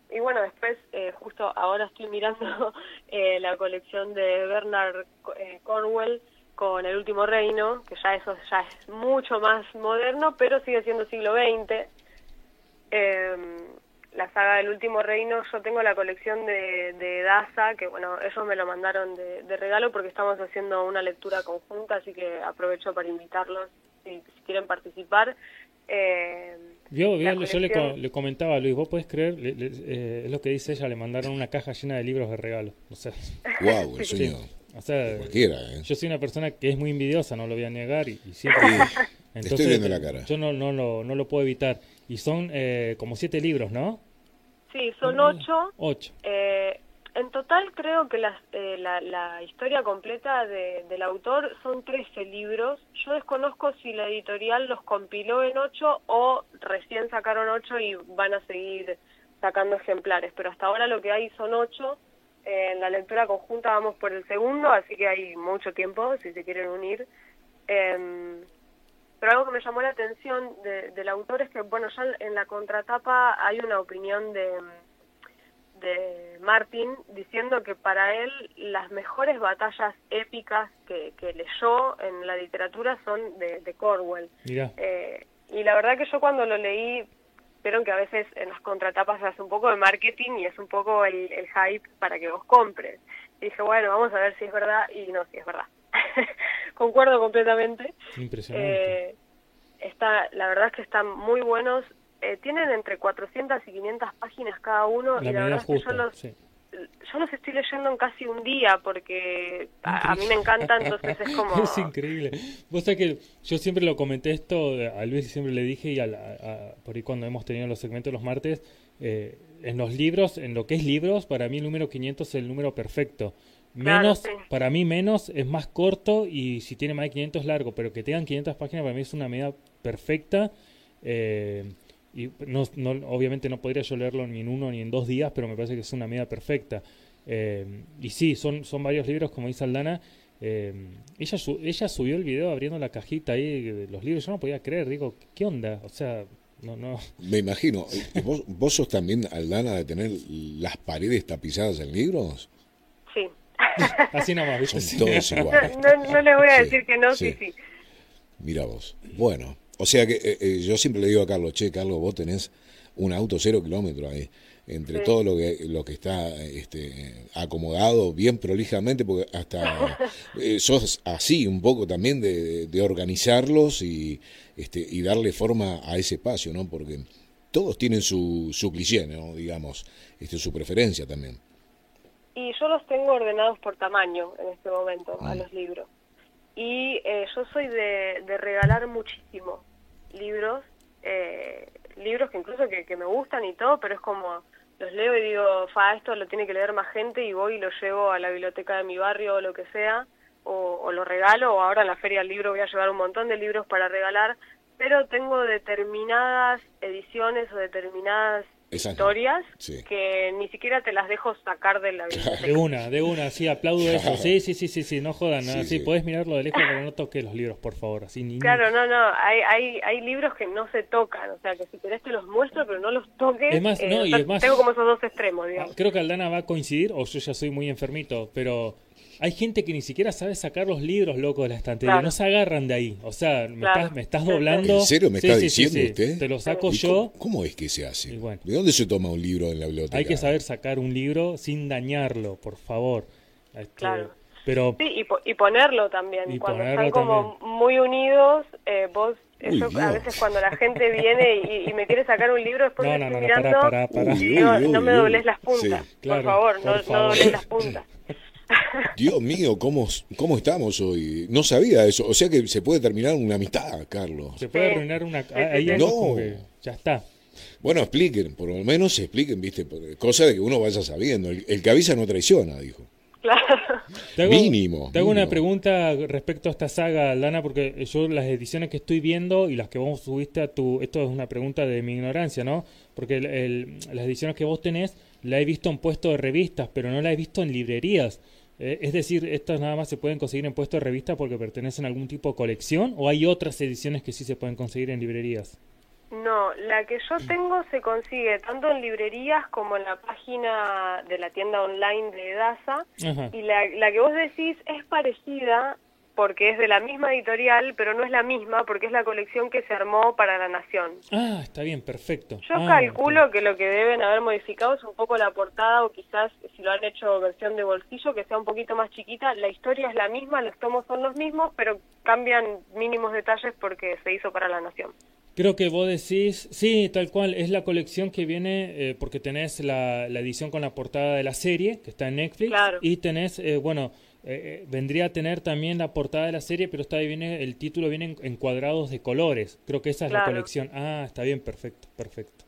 y bueno, después, eh, justo ahora estoy mirando *laughs* eh, la colección de Bernard eh, Cornwell con El Último Reino, que ya eso ya es mucho más moderno, pero sigue siendo siglo XX. Em, la saga del Último Reino, yo tengo la colección de, de Daza, que bueno, ellos me lo mandaron de, regalo porque estamos haciendo una lectura conjunta, así que aprovecho para invitarlos si, quieren participar. Eh, yo, yo, le, comentaba a Luis, vos podés creer, eh, es lo que dice ella, le mandaron una caja llena de libros de regalo. O sea, wow, el O sea, ¿eh? yo soy una persona que es muy envidiosa, no lo voy a negar y, siempre... *laughs* Entonces, Estoy viendo la cara. Yo no, no, no, no lo puedo evitar. Y son eh, como siete libros, ¿no? Sí, son ocho. Ocho. Eh, en total creo que eh, la, historia completa del autor son 13 libros. Yo desconozco si la editorial los compiló en 8 o recién sacaron 8 y van a seguir sacando ejemplares, pero hasta ahora lo que hay son 8. en la lectura conjunta vamos por el segundo, así que hay mucho tiempo si se quieren unir. Em, pero algo que me llamó la atención del autor es que, bueno, ya en la contratapa hay una opinión de de Martin diciendo que para él las mejores batallas épicas que, leyó en la literatura son de, de Corwell. Eh, y la verdad que yo cuando lo leí, vieron que a veces en las contratapas se hace un poco de marketing y es un poco el, hype para que vos compres. Y dije, bueno, vamos a ver si es verdad y no, si es verdad. *laughs* Concuerdo completamente. Impresionante. Eh, está, la verdad es que están muy buenos eh, tienen entre 400 y 500 páginas cada uno y la verdad es que yo los, yo los estoy leyendo en casi un día porque a, mí me encanta, entonces es como... *laughs* Es increíble. Vos sabés que yo siempre lo comenté esto, a Luis siempre le dije, y a, por ahí cuando hemos tenido los segmentos los martes, eh, en los libros, en lo que es libros, para mí el número 500 es el número perfecto. Menos, para mí menos es más corto y si tiene más de 500 es largo, pero que tengan 500 páginas para mí es una medida perfecta. Eh, y no, no, obviamente no podría yo leerlo ni en uno ni en dos días, pero me parece que es una medida perfecta. Eh, y sí, son, son varios libros, como dice Aldana. Eh, ella, ella subió el video abriendo la cajita ahí de los libros. Yo no podía creer, digo, ¿qué onda? O sea, no, no. Me imagino. ¿Vos, ¿Vos sos también, Aldana, de tener las paredes tapizadas en libros? Sí. *laughs* Así nomás, ¿viste? Son todos iguales. *laughs* No, no, le voy a decir que no, sí, sí. Mira vos. Bueno. O sea que eh, eh, yo siempre le digo a Carlos, che, Carlos, vos tenés un auto cero kilómetro ahí, entre todo lo que, lo que está este, acomodado bien prolijamente, porque hasta *laughs* eh, sos así un poco también de, organizarlos y, este, y darle forma a ese espacio, ¿no? Porque todos tienen su, su cliché, ¿no? Digamos, este, su preferencia también. Y yo los tengo ordenados por tamaño en este momento, a ah. los libros. Y yo soy de, de regalar muchísimo libros, eh, libros que incluso que, me gustan y todo, pero es como los leo y digo, fa, esto lo tiene que leer más gente y voy y lo llevo a la biblioteca de mi barrio o lo que sea, o, o lo regalo, o ahora en la feria del libro voy a llevar un montón de libros para regalar, pero tengo determinadas ediciones o determinadas historias que ni siquiera te las dejo sacar de la biblioteca. De una, de una, sí, aplaudo eso. Sí, sí, sí, sí, sí, no jodan, sí, sí, puedes mirarlo de lejos, pero no *laughs* toques los libros, por favor, así ni Claro, no, no, hay, hay, hay libros que no se tocan, o sea, que si querés te los muestro, pero no los toques. Es más, no, eh, y es más, tengo como esos dos extremos, digamos. Creo que Aldana va a coincidir, o yo ya soy muy enfermito, pero hay gente que ni siquiera sabe sacar los libros, loco, de la estantería. No se agarran de ahí. O sea, me, estás, me estás doblando. ¿En serio me está diciendo usted? Te lo saco yo. Cómo, es que se hace? ¿De dónde se toma un libro en la biblioteca? Hay que saber sacar un libro sin dañarlo, por favor. Este, claro. Pero, sí, y, ponerlo también. cuando están como muy unidos, eh, vos a veces cuando la gente viene y, me quiere sacar un libro después no, no, no, mirando no me dobles las puntas, por favor, no, no dobles las puntas. Dios mío, ¿cómo, ¿cómo estamos hoy? No sabía eso. O sea que se puede terminar una amistad, Carlos. Se puede terminar una... Ahí no. ya está. Bueno, expliquen, por lo menos expliquen, ¿viste? Cosa de que uno vaya sabiendo. El, que avisa no traiciona, dijo. Claro. mínimo. Te hago una pregunta respecto a esta saga, Lana, porque yo las ediciones que estoy viendo y las que vos subiste a tu... Esto es una pregunta de mi ignorancia, ¿no? Porque las ediciones que vos tenés la he visto en puestos de revistas, pero no la he visto en librerías. Eh, es decir, ¿estas nada más se pueden conseguir en puestos de revista porque pertenecen a algún tipo de colección o hay otras ediciones que sí se pueden conseguir en librerías? No, la que yo tengo se consigue tanto en librerías como en la página de la tienda online de Edasa y la, la que vos decís es parecida porque es de la misma editorial, pero no es la misma porque es la colección que se armó para La Nación. Ah, está bien, perfecto. Yo ah, calculo que lo que deben haber modificado es un poco la portada o quizás si lo han hecho versión de bolsillo que sea un poquito más chiquita. La historia es la misma, los tomos son los mismos, pero cambian mínimos detalles porque se hizo para La Nación. Creo que vos decís, sí, tal cual, es la colección que viene eh, porque tenés la, edición con la portada de la serie, que está en Netflix, y tenés, eh, bueno, eh, vendría a tener también la portada de la serie, pero está viene el título viene en, cuadrados de colores. Creo que esa es la colección. Ah, está bien, perfecto, perfecto.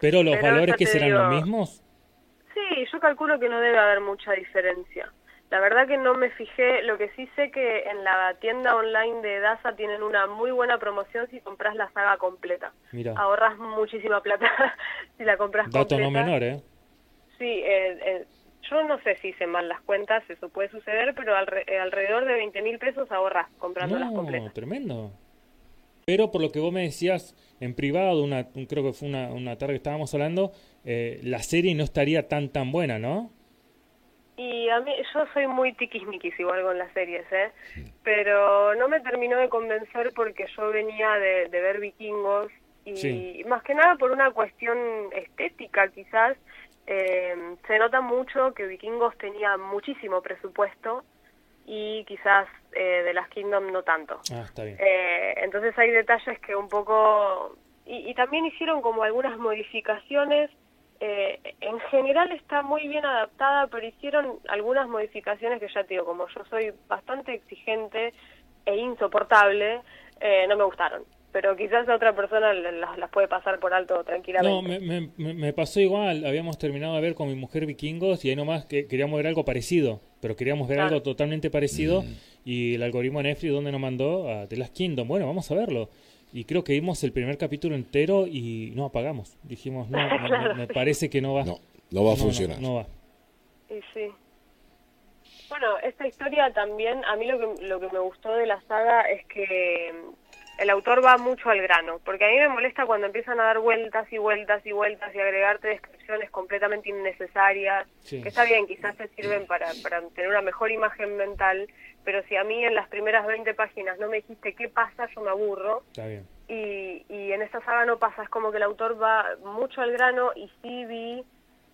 Pero los valores que serán los mismos? Sí, yo calculo que no debe haber mucha diferencia. La verdad que no me fijé, lo que sí sé que en la tienda online de DASA tienen una muy buena promoción si compras la saga completa. Mira. Ahorras muchísima plata *laughs* si la compras completa. Dato no menor, ¿eh? Sí, eh, eh yo no sé si hice mal las cuentas, eso puede suceder, pero eh, alrededor de 20 mil pesos ahorras comprando las completas. tremendo. Pero por lo que vos me decías en privado, una, creo que fue una, una tarde que estábamos hablando, eh, la serie no estaría tan tan buena, ¿no? Y a mí, yo soy muy tiquismiquis igual con las series, ¿eh? Pero no me terminó de convencer porque yo venía de, ver vikingos y más que nada por una cuestión estética quizás, eh, se nota mucho que Vikingos tenía muchísimo presupuesto y quizás eh, de las Kingdom no tanto. Ah, está bien. Eh, entonces hay detalles que un poco... Y, también hicieron como algunas modificaciones. Eh, en general está muy bien adaptada, pero hicieron algunas modificaciones que ya te digo, como yo soy bastante exigente e insoportable, no me gustaron pero quizás a otra persona las, puede pasar por alto tranquilamente. No, me, me, pasó igual, habíamos terminado de ver con mi mujer vikingos y ahí nomás que queríamos ver algo parecido, pero queríamos ver algo totalmente parecido mm. y el algoritmo de Netflix donde nos mandó a The Last Kingdom, bueno, vamos a verlo. Y creo que vimos el primer capítulo entero y no apagamos. Dijimos, no, *laughs* me, parece que no va. No, no va a funcionar. No, va. Y sí. Bueno, esta historia también, a mí lo que, lo que me gustó de la saga es que el autor va mucho al grano, porque a mí me molesta cuando empiezan a dar vueltas y vueltas y vueltas y agregarte descripciones completamente innecesarias, que está bien, quizás te sirven para, para tener una mejor imagen mental, pero si a mí en las primeras 20 páginas no me dijiste qué pasa, yo me aburro. Está bien. Y, y en esta saga no pasa, es como que el autor va mucho al grano y sí vi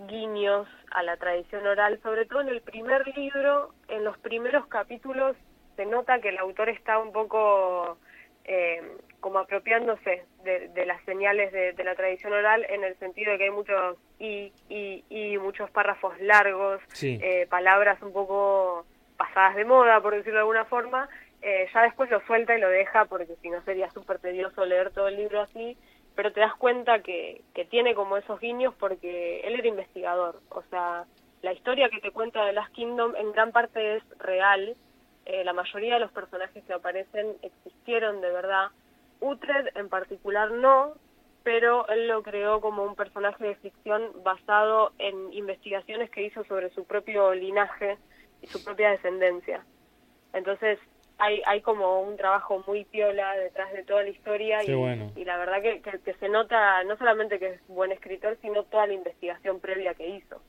guiños a la tradición oral, sobre todo en el primer libro, en los primeros capítulos se nota que el autor está un poco eh, como apropiándose de, las señales de, la tradición oral en el sentido de que hay muchos y, y, y muchos párrafos largos, eh, palabras un poco pasadas de moda, por decirlo de alguna forma, eh, ya después lo suelta y lo deja porque si no sería súper tedioso leer todo el libro así, pero te das cuenta que, que tiene como esos guiños porque él era investigador, o sea, la historia que te cuenta de Last Kingdom en gran parte es real, eh, la mayoría de los personajes que aparecen existieron de verdad, Utred en particular no, pero él lo creó como un personaje de ficción basado en investigaciones que hizo sobre su propio linaje y su propia descendencia. Entonces, hay, hay como un trabajo muy piola detrás de toda la historia y, y, la verdad que, que, se nota no solamente que es buen escritor, sino toda la investigación previa que hizo.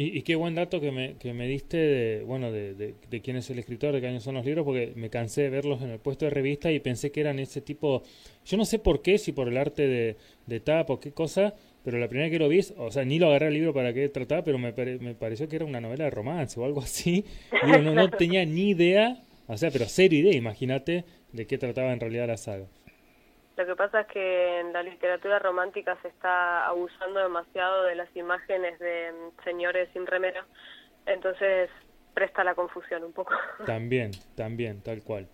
Y, qué buen dato que me, que me diste de, bueno, de, de, quién es el escritor, de qué años son los libros, porque me cansé de verlos en el puesto de revista y pensé que eran ese tipo, yo no sé por qué, si por el arte de, de tap o qué cosa, pero la primera vez que lo vi, o sea, ni lo agarré el libro para qué trataba, pero me, me pareció que era una novela de romance o algo así. *laughs* no, no tenía ni idea o sea, pero cero idea, imagínate de qué trataba en realidad la saga. Lo que pasa es que en la literatura romántica se está abusando demasiado de las imágenes de mm, señores sin remera, entonces presta la confusión un poco. *laughs* También, también, tal cual.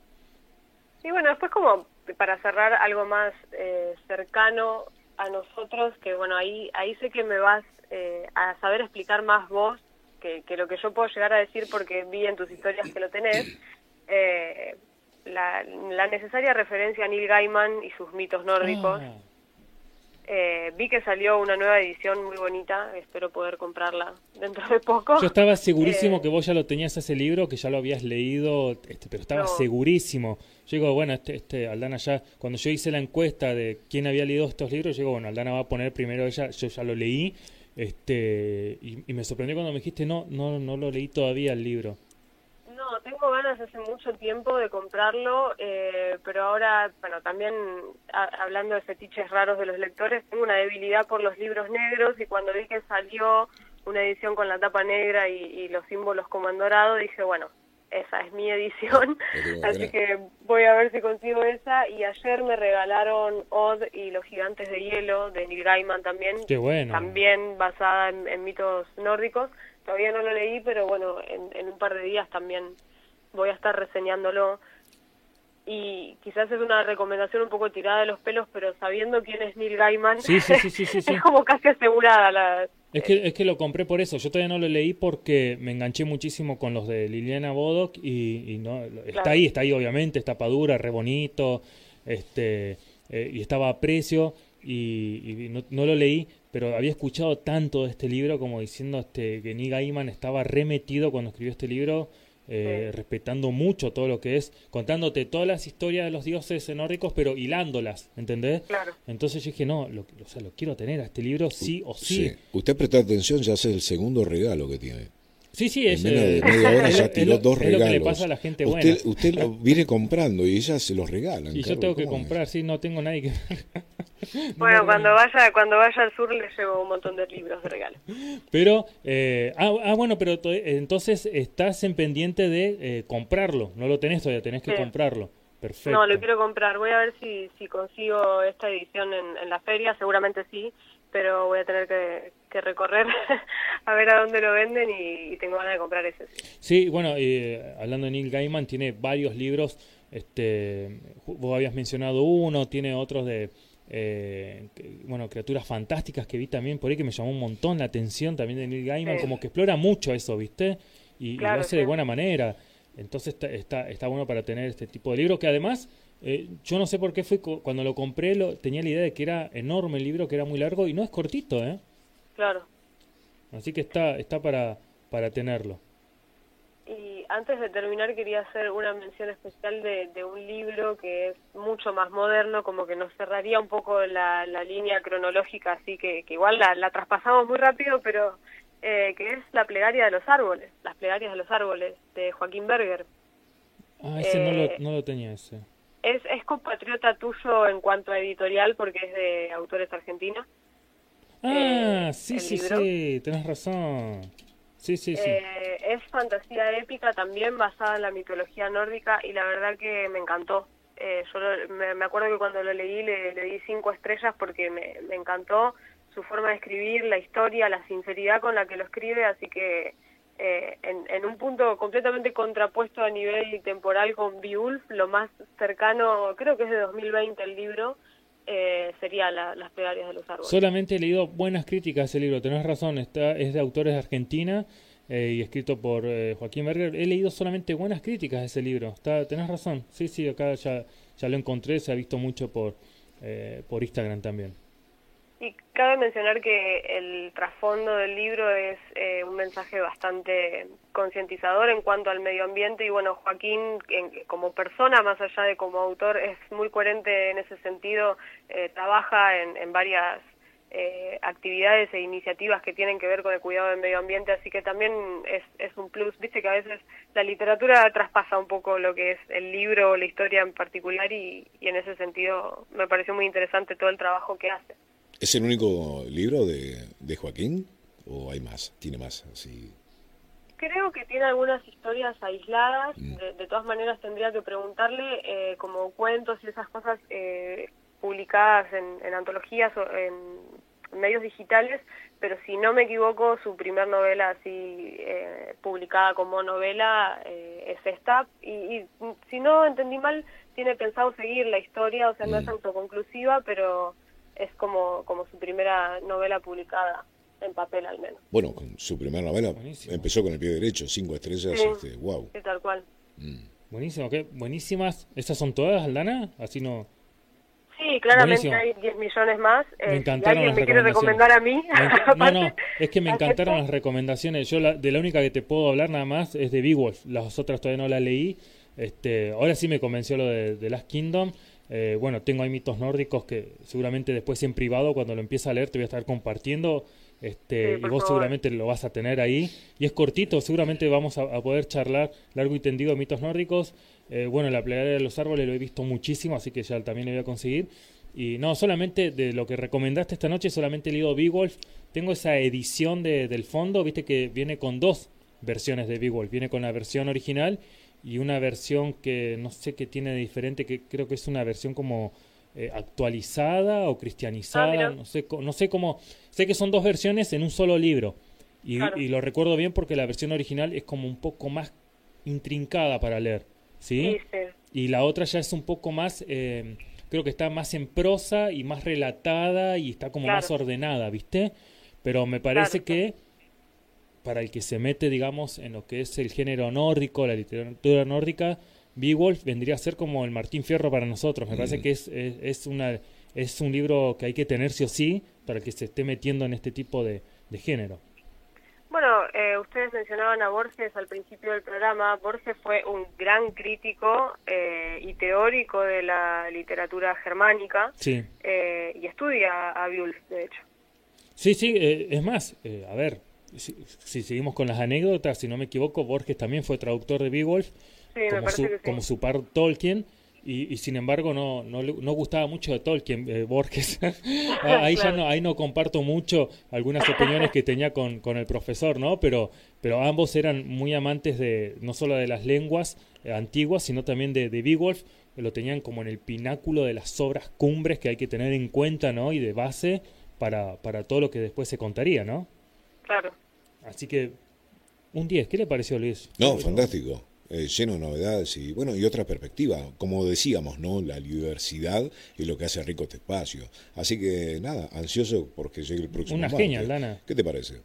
Y bueno, después como para cerrar algo más eh, cercano a nosotros, que bueno, ahí, ahí sé que me vas eh, a saber explicar más vos que, que lo que yo puedo llegar a decir porque vi en tus historias que lo tenés, eh, la, necesaria referencia a Neil Gaiman y sus mitos nórdicos. Eh, vi que salió una nueva edición muy bonita, espero poder comprarla dentro de poco. Yo estaba segurísimo eh, que vos ya lo tenías ese libro, que ya lo habías leído, este, pero estaba segurísimo. Yo digo, bueno, este, este, Aldana ya, cuando yo hice la encuesta de quién había leído estos libros, yo digo, bueno, Aldana va a poner primero ella, yo ya lo leí, este, y, y me sorprendió cuando me dijiste, no, no, no lo leí todavía el libro. No, tengo ganas hace mucho tiempo de comprarlo, eh, pero ahora, bueno, también hablando de fetiches raros de los lectores, tengo una debilidad por los libros negros y cuando vi que salió una edición con la tapa negra y, los símbolos como en dorado, dije, bueno, esa es mi edición, *laughs* así que voy a ver si consigo esa. Y ayer me regalaron Odd y los gigantes de hielo de Neil Gaiman también, también basada en mitos nórdicos. Todavía no lo leí, pero bueno, en, un par de días también voy a estar reseñándolo. Y quizás es una recomendación un poco tirada de los pelos, pero sabiendo quién es Neil Gaiman, sí, sí, sí, *laughs* es como casi asegurada la... Es que, es que lo compré por eso, yo todavía no lo leí porque me enganché muchísimo con los de Liliana Bodoc y, no está ahí, está ahí obviamente, está padura, re bonito, este, eh, y estaba a precio y, no, no, lo leí, pero había escuchado tanto de este libro como diciendo este, que Neil Gaiman estaba remetido cuando escribió este libro, eh, respetando mucho todo lo que es, contándote todas las historias de los dioses nórdicos, pero hilándolas, ¿entendés? Claro. Entonces yo dije, no, lo, o sea, lo quiero tener a este libro sí o sí. sí. Usted presta atención, ya es el segundo regalo que tiene. Sí, sí, es. En menos de media hora *laughs* ya tiró dos regalos. Es lo que le pasa a la gente buena. Usted, usted lo viene comprando y ella se los regala. Y yo tengo que comprar, sí, no tengo nadie que. *laughs* bueno, cuando vaya cuando vaya al sur le llevo un montón de libros de regalo. Pero, eh, ah, ah, bueno, pero entonces estás en pendiente de eh, comprarlo. No lo tenés todavía, tenés que comprarlo. Perfecto. No, lo quiero comprar. Voy a ver si, si consigo esta edición en, en la feria, seguramente sí pero voy a tener que, recorrer *laughs* a ver a dónde lo venden y, tengo ganas de comprar ese. Sí, bueno, eh, hablando de Neil Gaiman, tiene varios libros, este, vos habías mencionado uno, tiene otros de... Eh, bueno, criaturas fantásticas que vi también por ahí que me llamó un montón la atención también de Neil Gaiman, como que explora mucho eso, ¿viste? Y, lo hace de buena manera. Entonces está, está, está bueno para tener este tipo de libros que además eh, yo no sé por qué fue cuando lo compré, lo, tenía la idea de que era enorme el libro, que era muy largo y no es cortito, ¿eh? Claro. Así que está, está para, para tenerlo. Y antes de terminar quería hacer una mención especial de, de un libro que es mucho más moderno, como que nos cerraría un poco la, la línea cronológica, así que, que igual la, la, traspasamos muy rápido, pero eh, que es La plegaria de los árboles, Las plegarias de los árboles, de Joaquín Berger. Ah, ese no, lo, eh, no lo tenía ese es, es compatriota tuyo en cuanto a editorial porque es de autores argentinos. Ah, eh, sí, sí, sí, tenés razón. Sí, sí, sí. Eh, es fantasía épica también basada en la mitología nórdica y la verdad que me encantó. Eh, yo me, acuerdo que cuando lo leí le, le di cinco estrellas porque me, me encantó su forma de escribir, la historia, la sinceridad con la que lo escribe, así que eh, en, un punto completamente contrapuesto a nivel temporal con Beowulf, lo más cercano, creo que es de 2020 el libro, eh, sería las plegarias de los árboles. Solamente he leído buenas críticas ese libro, tenés razón, está, es de autores de Argentina eh, y escrito por eh, Joaquín Berger. He leído solamente buenas críticas a ese libro, está, tenés razón, sí, sí, acá ya, ya lo encontré, se ha visto mucho por, por Instagram también. Y cabe mencionar que el trasfondo del libro es eh, un mensaje bastante concientizador en cuanto al medio ambiente. Y bueno, Joaquín como persona, más allá de como autor, es muy coherente en ese sentido, eh, trabaja en, varias eh, actividades e iniciativas que tienen que ver con el cuidado del medio ambiente, así que también es, es un plus, viste que a veces la literatura traspasa un poco lo que es el libro o la historia en particular y en ese sentido me pareció muy interesante todo el trabajo que hace. ¿Es el único libro de, de Joaquín o hay más? ¿Tiene más así? Creo que tiene algunas historias aisladas, mm. de, todas maneras tendría que preguntarle eh, como cuentos y esas cosas eh, publicadas en, antologías o en medios digitales, pero si no me equivoco, su primer novela así eh, publicada como novela es esta, y, si no entendí mal, tiene pensado seguir la historia, o sea, no es mm. autoconclusiva, pero es como, como su primera novela publicada en papel al menos. Bueno, con su primera novela empezó con el pie derecho, cinco estrellas, este, wow. Sí, tal cual. Mm. Buenísimo, ¿qué? Buenísimas. ¿Estas son todas, Aldana? Así no... Sí, claramente hay 10 millones más. me eh, encantaron las me quiere recomendar a mí. *laughs* no, no, es que me encantaron las recomendaciones. Yo la, de la única que te puedo hablar nada más es de Beowulf. Las otras todavía no las leí. Este, ahora sí me convenció lo de, de Last Kingdom. Eh, bueno, tengo ahí mitos nórdicos que seguramente después en privado, cuando lo empiece a leer, te voy a estar compartiendo. Este, y vos seguramente lo vas a tener ahí. Y es cortito, seguramente vamos a, poder charlar largo y tendido de mitos nórdicos. Eh, bueno, la plegaria de los árboles lo he visto muchísimo, así que ya también lo voy a conseguir. Y no, solamente de lo que recomendaste esta noche, solamente he leído Beowulf. Tengo esa edición de, del fondo, viste que viene con dos versiones de Beowulf. Viene con la versión original y una versión que no sé qué tiene de diferente, que creo que es una versión como eh, actualizada o cristianizada, ah, no sé no sé cómo, sé que son dos versiones en un solo libro. Y, lo recuerdo bien porque la versión original es como un poco más intrincada para leer, ¿sí? Y la otra ya es un poco más, eh, creo que está más en prosa y más relatada y está como más ordenada, ¿viste? Pero me parece que para el que se mete, digamos, en lo que es el género nórdico, la literatura nórdica, Beowulf vendría a ser como el Martín Fierro para nosotros. Me parece mm. que es, es, una, es un libro que hay que tener sí o sí para el que se esté metiendo en este tipo de, género. Bueno, eh, ustedes mencionaban a Borges al principio del programa. Borges fue un gran crítico eh, y teórico de la literatura germánica sí. Eh, y estudia a Beowulf, de hecho. Sí, sí, es más, a ver, si, seguimos con las anécdotas, si no me equivoco, Borges también fue traductor de Beowulf, como, su, como su par Tolkien, y, sin embargo no, no, no, gustaba mucho de Tolkien, eh, Borges. *laughs* Ah, *laughs* ahí ya no, ahí no comparto mucho algunas opiniones que tenía con, con el profesor, ¿no? Pero, pero ambos eran muy amantes de, no solo de las lenguas eh, antiguas, sino también de, de Beowulf, lo tenían como en el pináculo de las obras cumbres que hay que tener en cuenta, ¿no? Y de base para, para todo lo que después se contaría, ¿no? Claro. Así que un 10, ¿qué le pareció Luis? No, fantástico. Eh, lleno de novedades y bueno y otra perspectiva como decíamos no la diversidad es lo que hace rico este espacio así que nada ansioso porque llegue el próximo una genial Dana qué te parece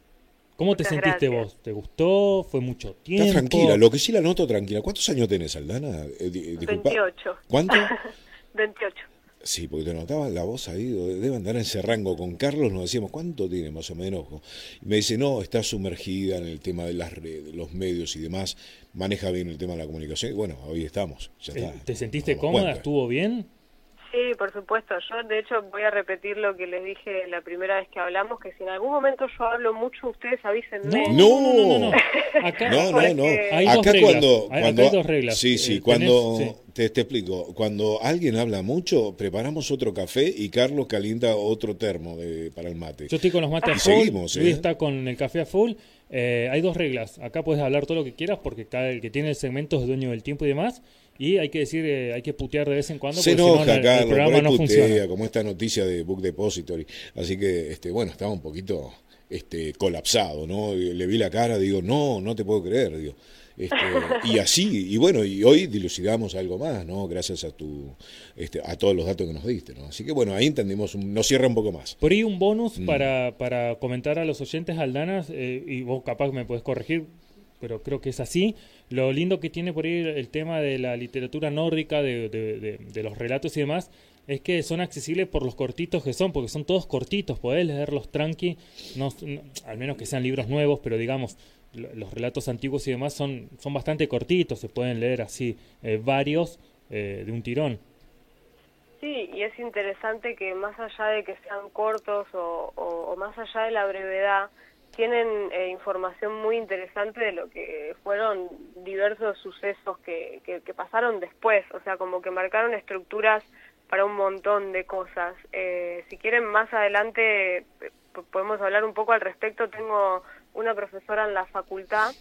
¿Cómo te sentiste vos? ¿Te gustó? ¿Fue mucho tiempo? Estás tranquila, lo que sí la noto tranquila. ¿Cuántos años tenés, Aldana? Eh, 28. ¿Cuánto? *laughs* 28. Sí, porque te notaba la voz ahí, debe andar en ese rango. Con Carlos nos decíamos, ¿cuánto tiene más o menos? Y me dice, no, está sumergida en el tema de las redes, los medios y demás, maneja bien el tema de la comunicación. Y bueno, hoy estamos, ya está. ¿Te sentiste cómoda? ¿Estuvo bien? Sí, por supuesto. Yo, de hecho, voy a repetir lo que les dije la primera vez que hablamos, que si en algún momento yo hablo mucho, ustedes avísenme. No, no, no, no. *laughs* Acá, no, no, no. Hay dos reglas. cuando, cuando hay dos reglas. Sí, sí, eh, cuando Te, te, explico, cuando alguien habla mucho, preparamos otro café y Carlos calienta otro termo de, para el mate. Yo estoy con los mates a full, seguimos, Luis ¿eh? está con el café a full. Eh, hay dos reglas. Acá puedes hablar todo lo que quieras porque cada el que tiene el segmento es dueño del tiempo y demás. Y hay que decir, eh, hay que putear de vez en cuando. Se enoja, si el, programa no funciona. Como esta noticia de Book Depository. Así que, este, bueno, estaba un poquito este, colapsado, ¿no? Le vi la cara, digo, no, no te puedo creer, digo. Este, *laughs* y así, y bueno, y hoy dilucidamos algo más, ¿no? Gracias a tu, este, a todos los datos que nos diste, ¿no? Así que bueno, ahí entendimos, nos cierra un poco más. Por ahí un bonus mm. para, para comentar a los oyentes, Aldanas, eh, y vos capaz me puedes corregir, pero creo que es así. Lo lindo que tiene por ahí el tema de la literatura nórdica, de, de, los relatos y demás, es que son accesibles por los cortitos que son, porque son todos cortitos, podés leerlos tranqui, no, al menos que sean libros nuevos, pero digamos, los relatos antiguos y demás son, son bastante cortitos, se pueden leer así eh, varios eh, de un tirón. Sí, y es interesante que más allá de que sean cortos o más allá de la brevedad, tienen eh, información muy interesante de lo que fueron diversos sucesos que, que, pasaron después, o sea, como que marcaron estructuras para un montón de cosas. Eh, si quieren, más adelante eh, podemos hablar un poco al respecto. Tengo una profesora en la facultad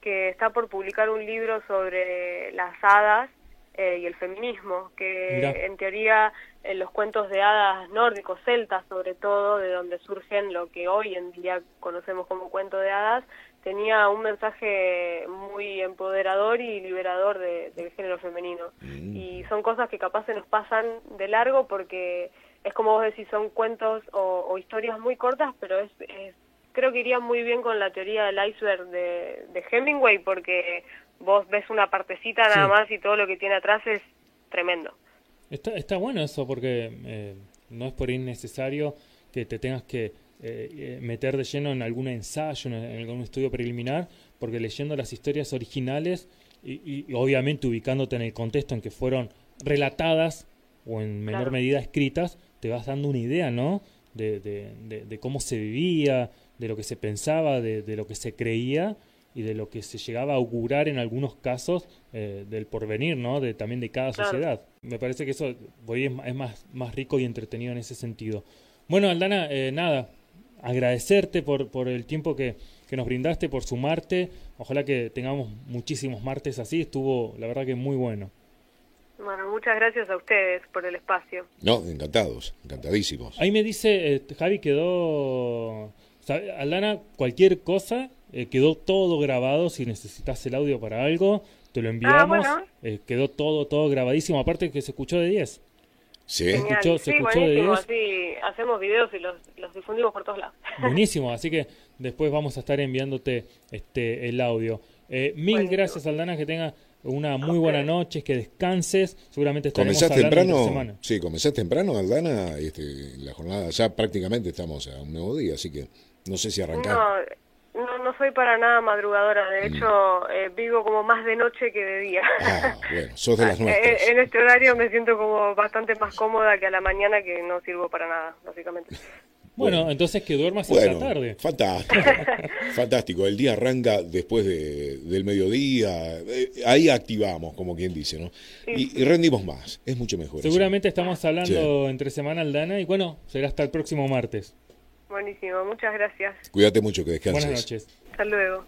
que está por publicar un libro sobre las hadas y el feminismo, que en teoría en los cuentos de hadas nórdicos, celtas sobre todo, de donde surgen lo que hoy en día conocemos como cuento de hadas, tenía un mensaje muy empoderador y liberador del género femenino. Mm. Y son cosas que capaz se nos pasan de largo porque es como vos decís, son cuentos o, historias muy cortas, pero es, creo que iría muy bien con la teoría del iceberg de, Hemingway porque vos ves una partecita nada más y todo lo que tiene atrás es tremendo. Está, está bueno eso porque eh, no es por innecesario que te tengas que eh, eh, meter de lleno en algún ensayo, en, algún estudio preliminar, porque leyendo las historias originales y, obviamente ubicándote en el contexto en que fueron relatadas o en menor medida escritas, te vas dando una idea, ¿no? De, de, cómo se vivía, de lo que se pensaba, de, lo que se creía y de lo que se llegaba a augurar en algunos casos eh, del porvenir, ¿no? De, también de cada sociedad. Me parece que eso hoy es, más, más rico y entretenido en ese sentido. Bueno, Aldana, eh, nada, agradecerte por, por el tiempo que, que nos brindaste, por sumarte. Ojalá que tengamos muchísimos martes así. Estuvo, la verdad, que muy bueno. Bueno, muchas gracias a ustedes por el espacio. No, encantados, encantadísimos. Ahí me dice, eh, Javi, quedó... Aldana, cualquier cosa, quedó todo grabado si necesitas el audio para algo te lo ah, enviamos, eh, quedó todo, todo grabadísimo, aparte que se escuchó de 10. Sí, se escuchó, se escuchó de 10. Así hacemos videos y los, los difundimos por todos lados. *laughs* Buenísimo, así que después vamos a estar enviándote este el audio. Eh, mil gracias, Aldana, que tenga una muy buena noche, que descanses. Seguramente estaremos ¿Comenzás temprano? Semana. Sí, comenzás temprano, Aldana. Este, la jornada, ya prácticamente estamos a un nuevo día, así que no sé si arrancar. No, no, no soy para nada madrugadora, de mm. hecho eh, vivo como más de noche que de día. Ah, bueno, sos de las *laughs* nuestras. Eh, en este horario me siento como bastante más cómoda que a la mañana que no sirvo para nada, básicamente. *laughs* Bueno, entonces que duermas bueno, esta tarde. Fantástico, *laughs* fantástico. El día arranca después de, del mediodía. Eh, ahí activamos, como quien dice, ¿no? y, rendimos más. Es mucho mejor. Seguramente estamos hablando entre semana, Aldana, y bueno, será hasta el próximo martes. Buenísimo, muchas gracias. Cuídate mucho, que descanses. Buenas noches. Hasta luego.